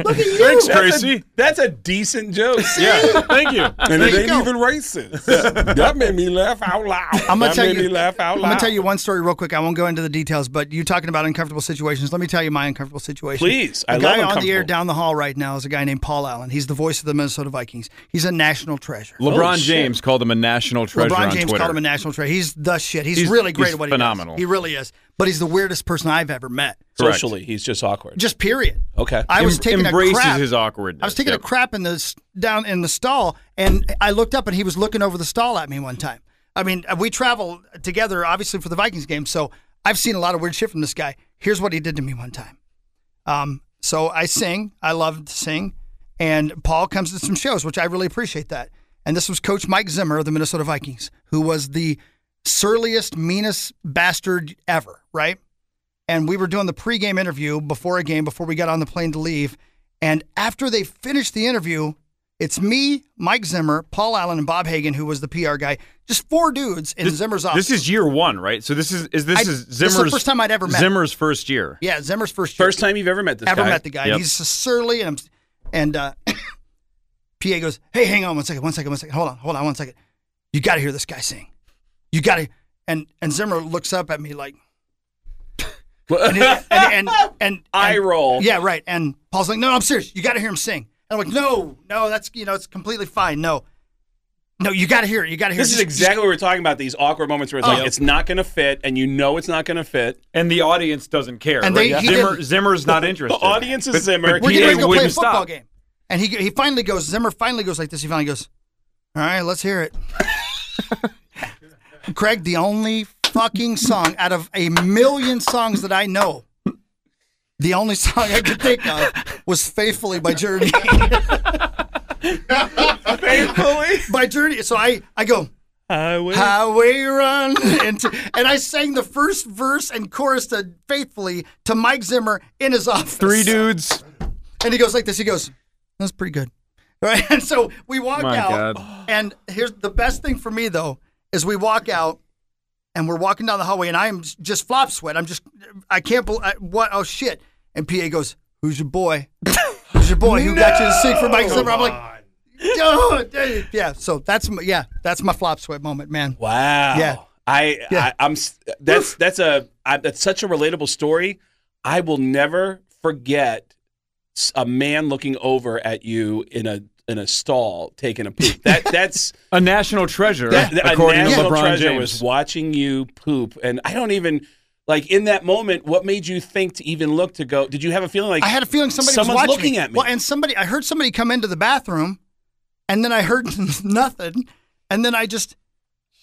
Speaker 3: Look at you.
Speaker 4: Thanks, Tracy.
Speaker 8: That's a decent joke.
Speaker 4: Yeah, thank you.
Speaker 8: And
Speaker 3: There
Speaker 8: it
Speaker 3: you
Speaker 8: ain't
Speaker 3: go.
Speaker 8: even racist. that made me laugh out loud.
Speaker 3: I'm gonna
Speaker 8: that
Speaker 3: tell
Speaker 8: made
Speaker 3: you.
Speaker 8: me laugh out
Speaker 3: I'm gonna tell you one story real quick. I won't go into the details, but you talking about uncomfortable situations. Let me tell you my uncomfortable situation.
Speaker 6: Please.
Speaker 3: a
Speaker 6: I
Speaker 3: guy
Speaker 6: love
Speaker 3: on the air down the hall right now is a guy named Paul Allen. He's the voice of the Minnesota Vikings. He's a national treasure.
Speaker 5: LeBron oh,
Speaker 6: shit.
Speaker 5: James called him a national treasure
Speaker 3: LeBron
Speaker 5: on
Speaker 3: James
Speaker 5: Twitter.
Speaker 3: called him a national treasure. He's the shit. He's,
Speaker 5: He's-
Speaker 3: really great
Speaker 5: he's
Speaker 3: at what
Speaker 5: phenomenal.
Speaker 3: he does. He really is. But he's the weirdest person I've ever met.
Speaker 5: Correct.
Speaker 6: Socially, he's just awkward.
Speaker 3: Just period.
Speaker 6: okay.
Speaker 3: I was
Speaker 5: Em-
Speaker 3: taking
Speaker 5: embraces
Speaker 3: a crap.
Speaker 5: his awkwardness.
Speaker 3: I was taking
Speaker 5: Yep.
Speaker 3: a crap in the s- down in the stall, and I looked up, and he was looking over the stall at me one time. I mean, uh, we travel together, obviously for the Vikings game, so I've seen a lot of weird shit from this guy. Here's what he did to me one time. Um, so I sing, I love to sing, and Paul comes to some shows, which I really appreciate that. And this was Coach Mike Zimmer of the Minnesota Vikings, who was the surliest, meanest bastard ever, right? And we were doing the pregame interview before a game before we got on the plane to leave. And after they finished the interview, it's me, Mike Zimmer, Paul Allen, and Bob Hagan, who was the PR guy. Just four dudes in
Speaker 5: This,
Speaker 3: Zimmer's office.
Speaker 5: this is year one, right? So this is is this
Speaker 3: I-
Speaker 5: is
Speaker 3: this is the
Speaker 5: Zimmer's
Speaker 3: first time I'd ever met.
Speaker 5: Zimmer's first year.
Speaker 3: yeah, Zimmer's first year.
Speaker 6: First time you've ever met this guy.
Speaker 3: ever
Speaker 6: guy.
Speaker 3: met the guy.
Speaker 5: Yep.
Speaker 3: He's surly, and I'm, and uh, PA goes, "Hey, hang on one second, one second, one second. Hold on, hold on, one second. You got to hear this guy sing. You got to." And and Zimmer looks up at me like, and, and, and, and, and
Speaker 6: Eye roll.
Speaker 3: Yeah, right. And Paul's like, no, I'm serious. You got to hear him sing. And I'm like, no, no, that's you know, it's completely fine. No, no, you got to hear it. You got to hear.
Speaker 6: This
Speaker 3: it.
Speaker 6: is
Speaker 3: Just-
Speaker 6: exactly what we're talking about. These awkward moments where it's
Speaker 3: Oh.
Speaker 6: like it's not going to fit, and you know it's not going to fit.
Speaker 5: And the audience doesn't care.
Speaker 3: And
Speaker 5: right?
Speaker 3: they-
Speaker 5: Zimmer,
Speaker 3: did-
Speaker 5: Zimmer's not interested.
Speaker 6: The audience is
Speaker 5: But-
Speaker 6: Zimmer.
Speaker 5: but
Speaker 3: We're
Speaker 5: PA
Speaker 3: getting to go play a football
Speaker 5: stop.
Speaker 3: game, and he he finally goes. Zimmer finally goes like this. He finally goes, "All right, let's hear it." Craig, the only fucking song out of a million songs that I know, the only song I could think of was "Faithfully" by Journey.
Speaker 6: Faithfully.
Speaker 3: by Journey. So I I go.
Speaker 6: Highway.
Speaker 3: Highway run and, and I sang the first verse and chorus to faithfully to Mike Zimmer in his office.
Speaker 5: Three dudes.
Speaker 3: And he goes like this. He goes, "That's pretty good." Right? And so we walk
Speaker 5: My
Speaker 3: out.
Speaker 5: God.
Speaker 3: And here's the best thing for me though is we walk out and we're walking down the hallway and I'm just flop sweat. I'm just I can't believe what oh shit. And PA goes, "Who's your boy? Who's your boy? Who got you to sing for Mike Zimmer?" I'm like, "Oh, yeah." So that's my, yeah, that's my flop sweat moment, man.
Speaker 6: Wow.
Speaker 3: Yeah.
Speaker 6: I,
Speaker 3: Yeah.
Speaker 6: I I'm that's that's a I, that's such a relatable story. I will never forget a man looking over at you in a in a stall taking a poop. That that's
Speaker 5: A national treasure,
Speaker 6: that, a
Speaker 5: according to
Speaker 6: national
Speaker 5: LeBron
Speaker 6: treasure
Speaker 5: James.
Speaker 6: was watching you poop, and I don't even like in that moment. What made you think to even look to go? Did you have a feeling like
Speaker 3: I had a feeling somebody
Speaker 6: someone's
Speaker 3: was watching
Speaker 6: looking
Speaker 3: me.
Speaker 6: at me?
Speaker 3: Well, and somebody I heard somebody come into the bathroom, and then I heard nothing, and then I just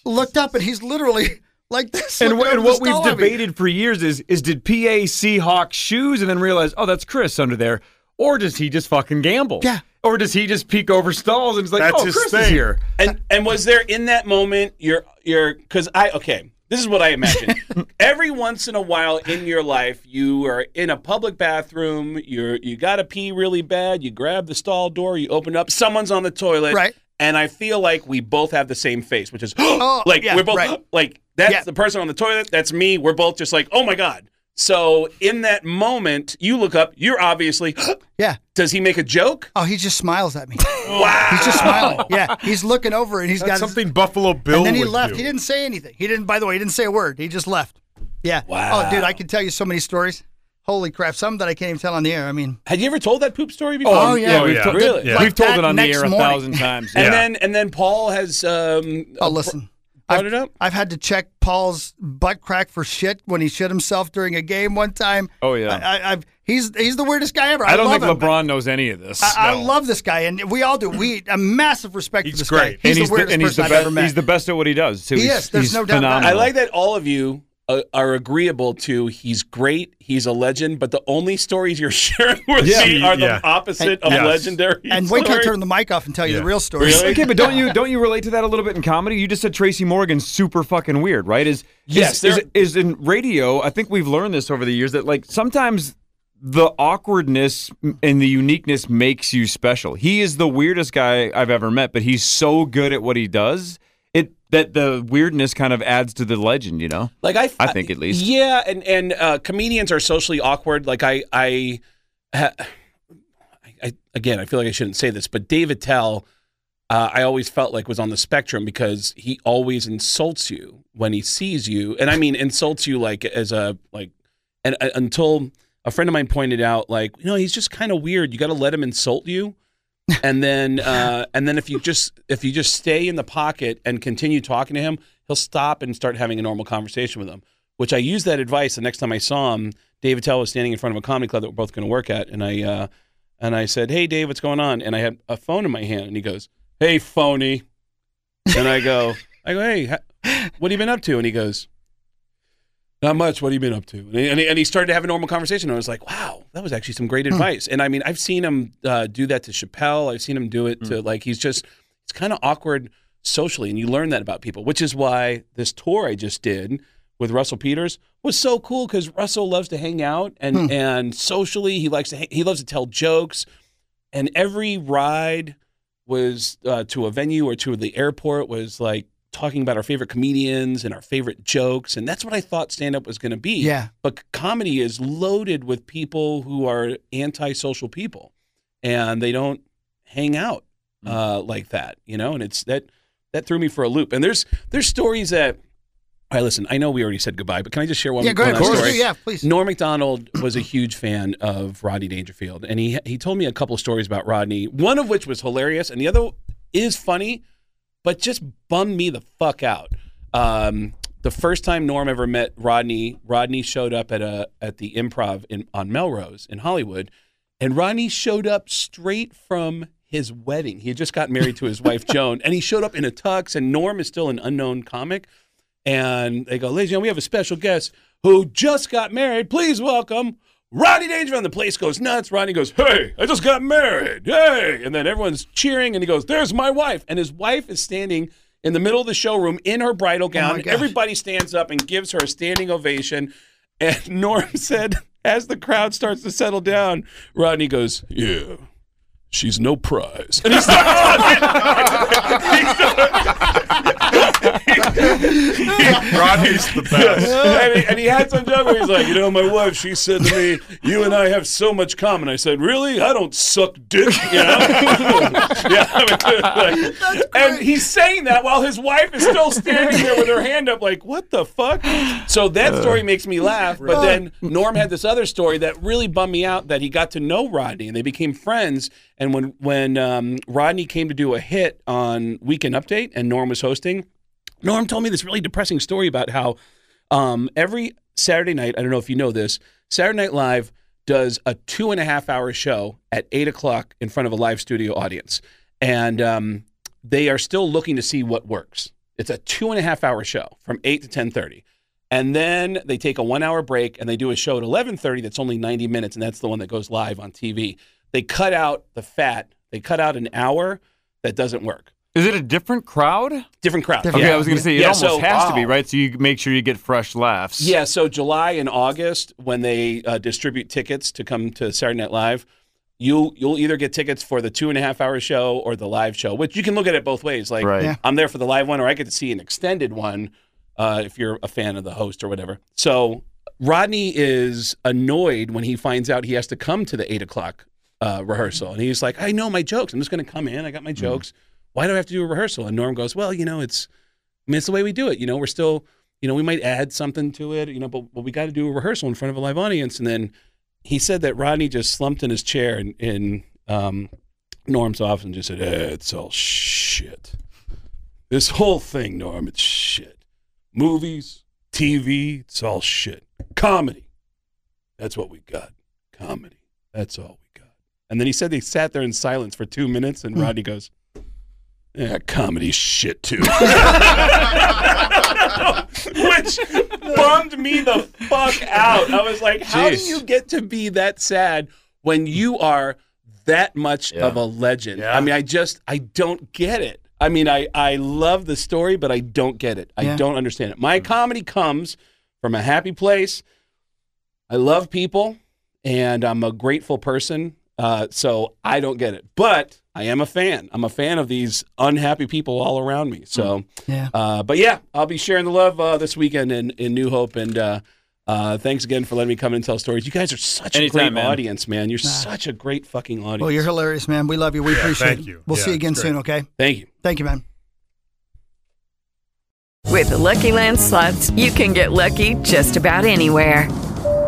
Speaker 3: looked up, and he's literally like this.
Speaker 5: And,
Speaker 3: looking
Speaker 5: and what we've
Speaker 3: stall at me.
Speaker 5: debated for years is is did PA see Hawk's shoes and then realize, oh, that's Chris under there, or does he just fucking gamble?
Speaker 3: Yeah.
Speaker 5: Or does he just peek over stalls and it's like,
Speaker 4: That's
Speaker 5: oh,
Speaker 4: his
Speaker 5: Chris is here?
Speaker 6: And and was there in that moment your your because I okay this is what I imagine every once in a while in your life you are in a public bathroom you're you got to pee really bad you grab the stall door you open up someone's on the toilet
Speaker 3: Right.
Speaker 6: and I feel like we both have the same face which is
Speaker 3: Oh,
Speaker 6: like
Speaker 3: yeah,
Speaker 6: we're both
Speaker 3: right.
Speaker 6: like that's
Speaker 3: Yeah.
Speaker 6: the person on the toilet that's me we're both just like oh my god So in that moment, you look up. You're obviously.
Speaker 3: Yeah.
Speaker 6: Does he make a joke?
Speaker 3: Oh, he just smiles at me.
Speaker 6: Wow.
Speaker 3: He's just smiling. Yeah, he's looking over and he's
Speaker 4: That's
Speaker 3: got his-
Speaker 4: something Buffalo Bill
Speaker 3: And then he left.
Speaker 4: do.
Speaker 3: He didn't say anything. He didn't. By the way, he didn't say a word. He just left. Yeah.
Speaker 6: Wow.
Speaker 3: Oh, dude, I can tell you so many stories. Holy crap! Some that I can't even tell on the air. I mean,
Speaker 6: Had you ever told that poop story before?
Speaker 3: Oh, yeah.
Speaker 5: we've,
Speaker 4: yeah.
Speaker 5: told-
Speaker 6: Really?
Speaker 4: Yeah.
Speaker 5: we've told it on the air a
Speaker 3: morning.
Speaker 5: thousand times.
Speaker 6: And then and then Paul has um
Speaker 3: oh, listen.
Speaker 6: Brought
Speaker 3: I've,
Speaker 6: it up.
Speaker 3: I've had to check Paul's butt crack for shit when he shit himself during a game one time.
Speaker 5: Oh, yeah.
Speaker 3: I, I, I've he's he's the weirdest guy ever. I,
Speaker 5: I don't
Speaker 3: love
Speaker 5: think
Speaker 3: him.
Speaker 5: LeBron knows any of this.
Speaker 3: I, I love this guy, and we all do. We a massive respect
Speaker 4: He's
Speaker 3: for this
Speaker 4: great.
Speaker 3: guy. He's
Speaker 5: and
Speaker 3: the weirdest
Speaker 5: and he's
Speaker 3: person
Speaker 5: the
Speaker 3: I've
Speaker 5: best.
Speaker 3: ever met.
Speaker 5: He's the best at what he does too.
Speaker 3: He
Speaker 5: he's,
Speaker 3: is. There's
Speaker 5: he's
Speaker 3: no doubt
Speaker 5: phenomenal.
Speaker 6: I like that all of you uh, are agreeable to he's great, he's a legend, but the only stories you're sharing with
Speaker 4: Yeah.
Speaker 6: me are the
Speaker 4: Yeah.
Speaker 6: opposite
Speaker 3: And-
Speaker 6: of
Speaker 4: Yes.
Speaker 6: legendary.
Speaker 3: and wait can I turn the mic off and tell you
Speaker 4: Yeah.
Speaker 3: the real story?
Speaker 5: Okay, but don't you don't you relate to that a little bit in comedy? You just said Tracy Morgan's super fucking weird, right? Is
Speaker 6: Yes,
Speaker 5: is, is,
Speaker 6: there-
Speaker 5: is in radio. I think we've learned this over the years that like sometimes the awkwardness and the uniqueness makes you special. He is the weirdest guy I've ever met, but he's so good at what he does. It that the weirdness kind of adds to the legend, you know.
Speaker 6: Like I,
Speaker 5: I think at least.
Speaker 6: Yeah, and and uh, comedians are socially awkward. Like I, I, ha, I, again, I feel like I shouldn't say this, but Dave Attell, uh, I always felt like was on the spectrum because he always insults you when he sees you, and I mean insults you like as a like, and uh, until a friend of mine pointed out, like you know, he's just kind of weird. You got to let him insult you. And then uh, and then if you just if you just stay in the pocket and continue talking to him, he'll stop and start having a normal conversation with him. Which I used that advice the next time I saw him. Dave Attell was standing in front of a comedy club that we're both going to work at, and I uh, and I said, "Hey, Dave, what's going on?" And I had a phone in my hand, and he goes, "Hey, phony," and I go, "I go, hey, ha- what have you been up to?" And he goes, not much. What have you been up to? And he, and he, and he started to have a normal conversation. And I was like, wow, that was actually some great advice. And I mean, I've seen him uh, do that to Chappelle. I've seen him do it to like, he's just, it's kind of awkward socially. And you learn that about people, which is why this tour I just did with Russell Peters was so cool because Russell loves to hang out and, and socially, he likes to, hang, he loves to tell jokes. And every ride was uh, to a venue or to the airport was like, talking about our favorite comedians and our favorite jokes and that's what I thought stand up was going to be.
Speaker 3: Yeah.
Speaker 6: But comedy is loaded with people who are antisocial people and they don't hang out uh, like that, you know, and it's that that threw me for a loop. And there's there's stories that all right, listen, I know we already said goodbye, but can I just share one,
Speaker 3: Yeah, go ahead. Of course. Yeah, please.
Speaker 6: Norm Macdonald was a huge fan of Rodney Dangerfield, and he he told me a couple of stories about Rodney. One of which was hilarious, and the other is funny, but just bummed me the fuck out. Um, the first time Norm ever met Rodney, Rodney showed up at a at the Improv in on Melrose in Hollywood, and Rodney showed up straight from his wedding. He had just got married to his wife Joan, and he showed up in a tux. And Norm is still an unknown comic. And they go, ladies and gentlemen, we have a special guest who just got married. Please welcome Rodney Dangerfield. And the place goes nuts. Rodney goes, hey, I just got married. Hey. And then everyone's cheering. And he goes, there's my wife. And his wife is standing in the middle of the showroom in her bridal oh gown.
Speaker 3: gosh.
Speaker 6: Everybody stands up and gives her a standing ovation. And Norm said, as the crowd starts to settle down, Rodney goes, yeah. She's no prize. And he
Speaker 4: Rodney's the best.
Speaker 6: and, he, and he had some joke where he's like, you know, my wife, she said to me, you and I have so much common. I said, really? I don't suck dick, you know? yeah. I mean, like- and he's saying that while his wife is still standing there with her hand up, like, what the fuck? So that story makes me laugh. But then Norm had this other story that really bummed me out that he got to know Rodney and they became friends. And when when um, Rodney came to do a hit on Weekend Update and Norm was hosting, Norm told me this really depressing story about how um, every Saturday night, I don't know if you know this, Saturday Night Live does a two and a half hour show at eight o'clock in front of a live studio audience. And um, they are still looking to see what works. It's a two and a half hour show from eight to ten thirty. And then they take a one hour break and they do a show at eleven thirty that's only ninety minutes, and that's the one that goes live on TV. They cut out the fat. They cut out an hour that doesn't work.
Speaker 5: Is it a different crowd?
Speaker 6: Different crowd.
Speaker 5: Okay,
Speaker 6: Yeah.
Speaker 5: I was going to say it
Speaker 6: Yeah,
Speaker 5: almost
Speaker 6: so-
Speaker 5: has to be right. So you make sure you get fresh laughs.
Speaker 6: Yeah, so July and August when they uh, distribute tickets to come to Saturday Night Live, you you'll either get tickets for the two and a half hour show or the live show, which you can look at it both ways. Like
Speaker 5: Right. Yeah.
Speaker 6: I'm there for the live one, or I get to see an extended one uh, if you're a fan of the host or whatever. So Rodney is annoyed when he finds out he has to come to the eight o'clock uh, rehearsal, and he's like, "I know my jokes. I'm just going to come in. I got my jokes. Why do I have to do a rehearsal?" And Norm goes, "Well, you know, it's, I mean, it's the way we do it. You know, we're still, you know, we might add something to it, you know, but, but we got to do a rehearsal in front of a live audience." And then he said that Rodney just slumped in his chair in, in um, Norm's office and just said, eh, "It's all shit. This whole thing, Norm, it's shit. Movies, TV, it's all shit. Comedy, that's what we got. Comedy, that's all we got." And then he said they sat there in silence for two minutes, and Rodney goes, "Yeah, comedy shit too." Which bummed me the fuck out. I was like, how do you get to be that sad when you are that much of a legend? I mean, I just, I don't get it. I mean, I, I love the story, but I don't get it. I
Speaker 3: Yeah.
Speaker 6: don't understand it. My comedy comes from a happy place. I love people and I'm a grateful person. Uh, so I don't get it, but I am a fan. I'm a fan of these unhappy people all around me. So,
Speaker 3: Yeah.
Speaker 6: uh, but yeah, I'll be sharing the love uh, this weekend in, in New Hope. And uh, uh, thanks again for letting me come in and tell stories. You guys are such a great
Speaker 5: man.
Speaker 6: audience, man. You're such a great fucking audience.
Speaker 3: Well, you're hilarious, man. We love you. We
Speaker 4: Yeah,
Speaker 3: appreciate
Speaker 4: thank
Speaker 3: it.
Speaker 4: you.
Speaker 3: We'll
Speaker 4: Yeah,
Speaker 3: see you again soon, okay?
Speaker 6: Thank you.
Speaker 3: Thank you, man.
Speaker 10: With the Lucky Land slots, you can get lucky just about anywhere.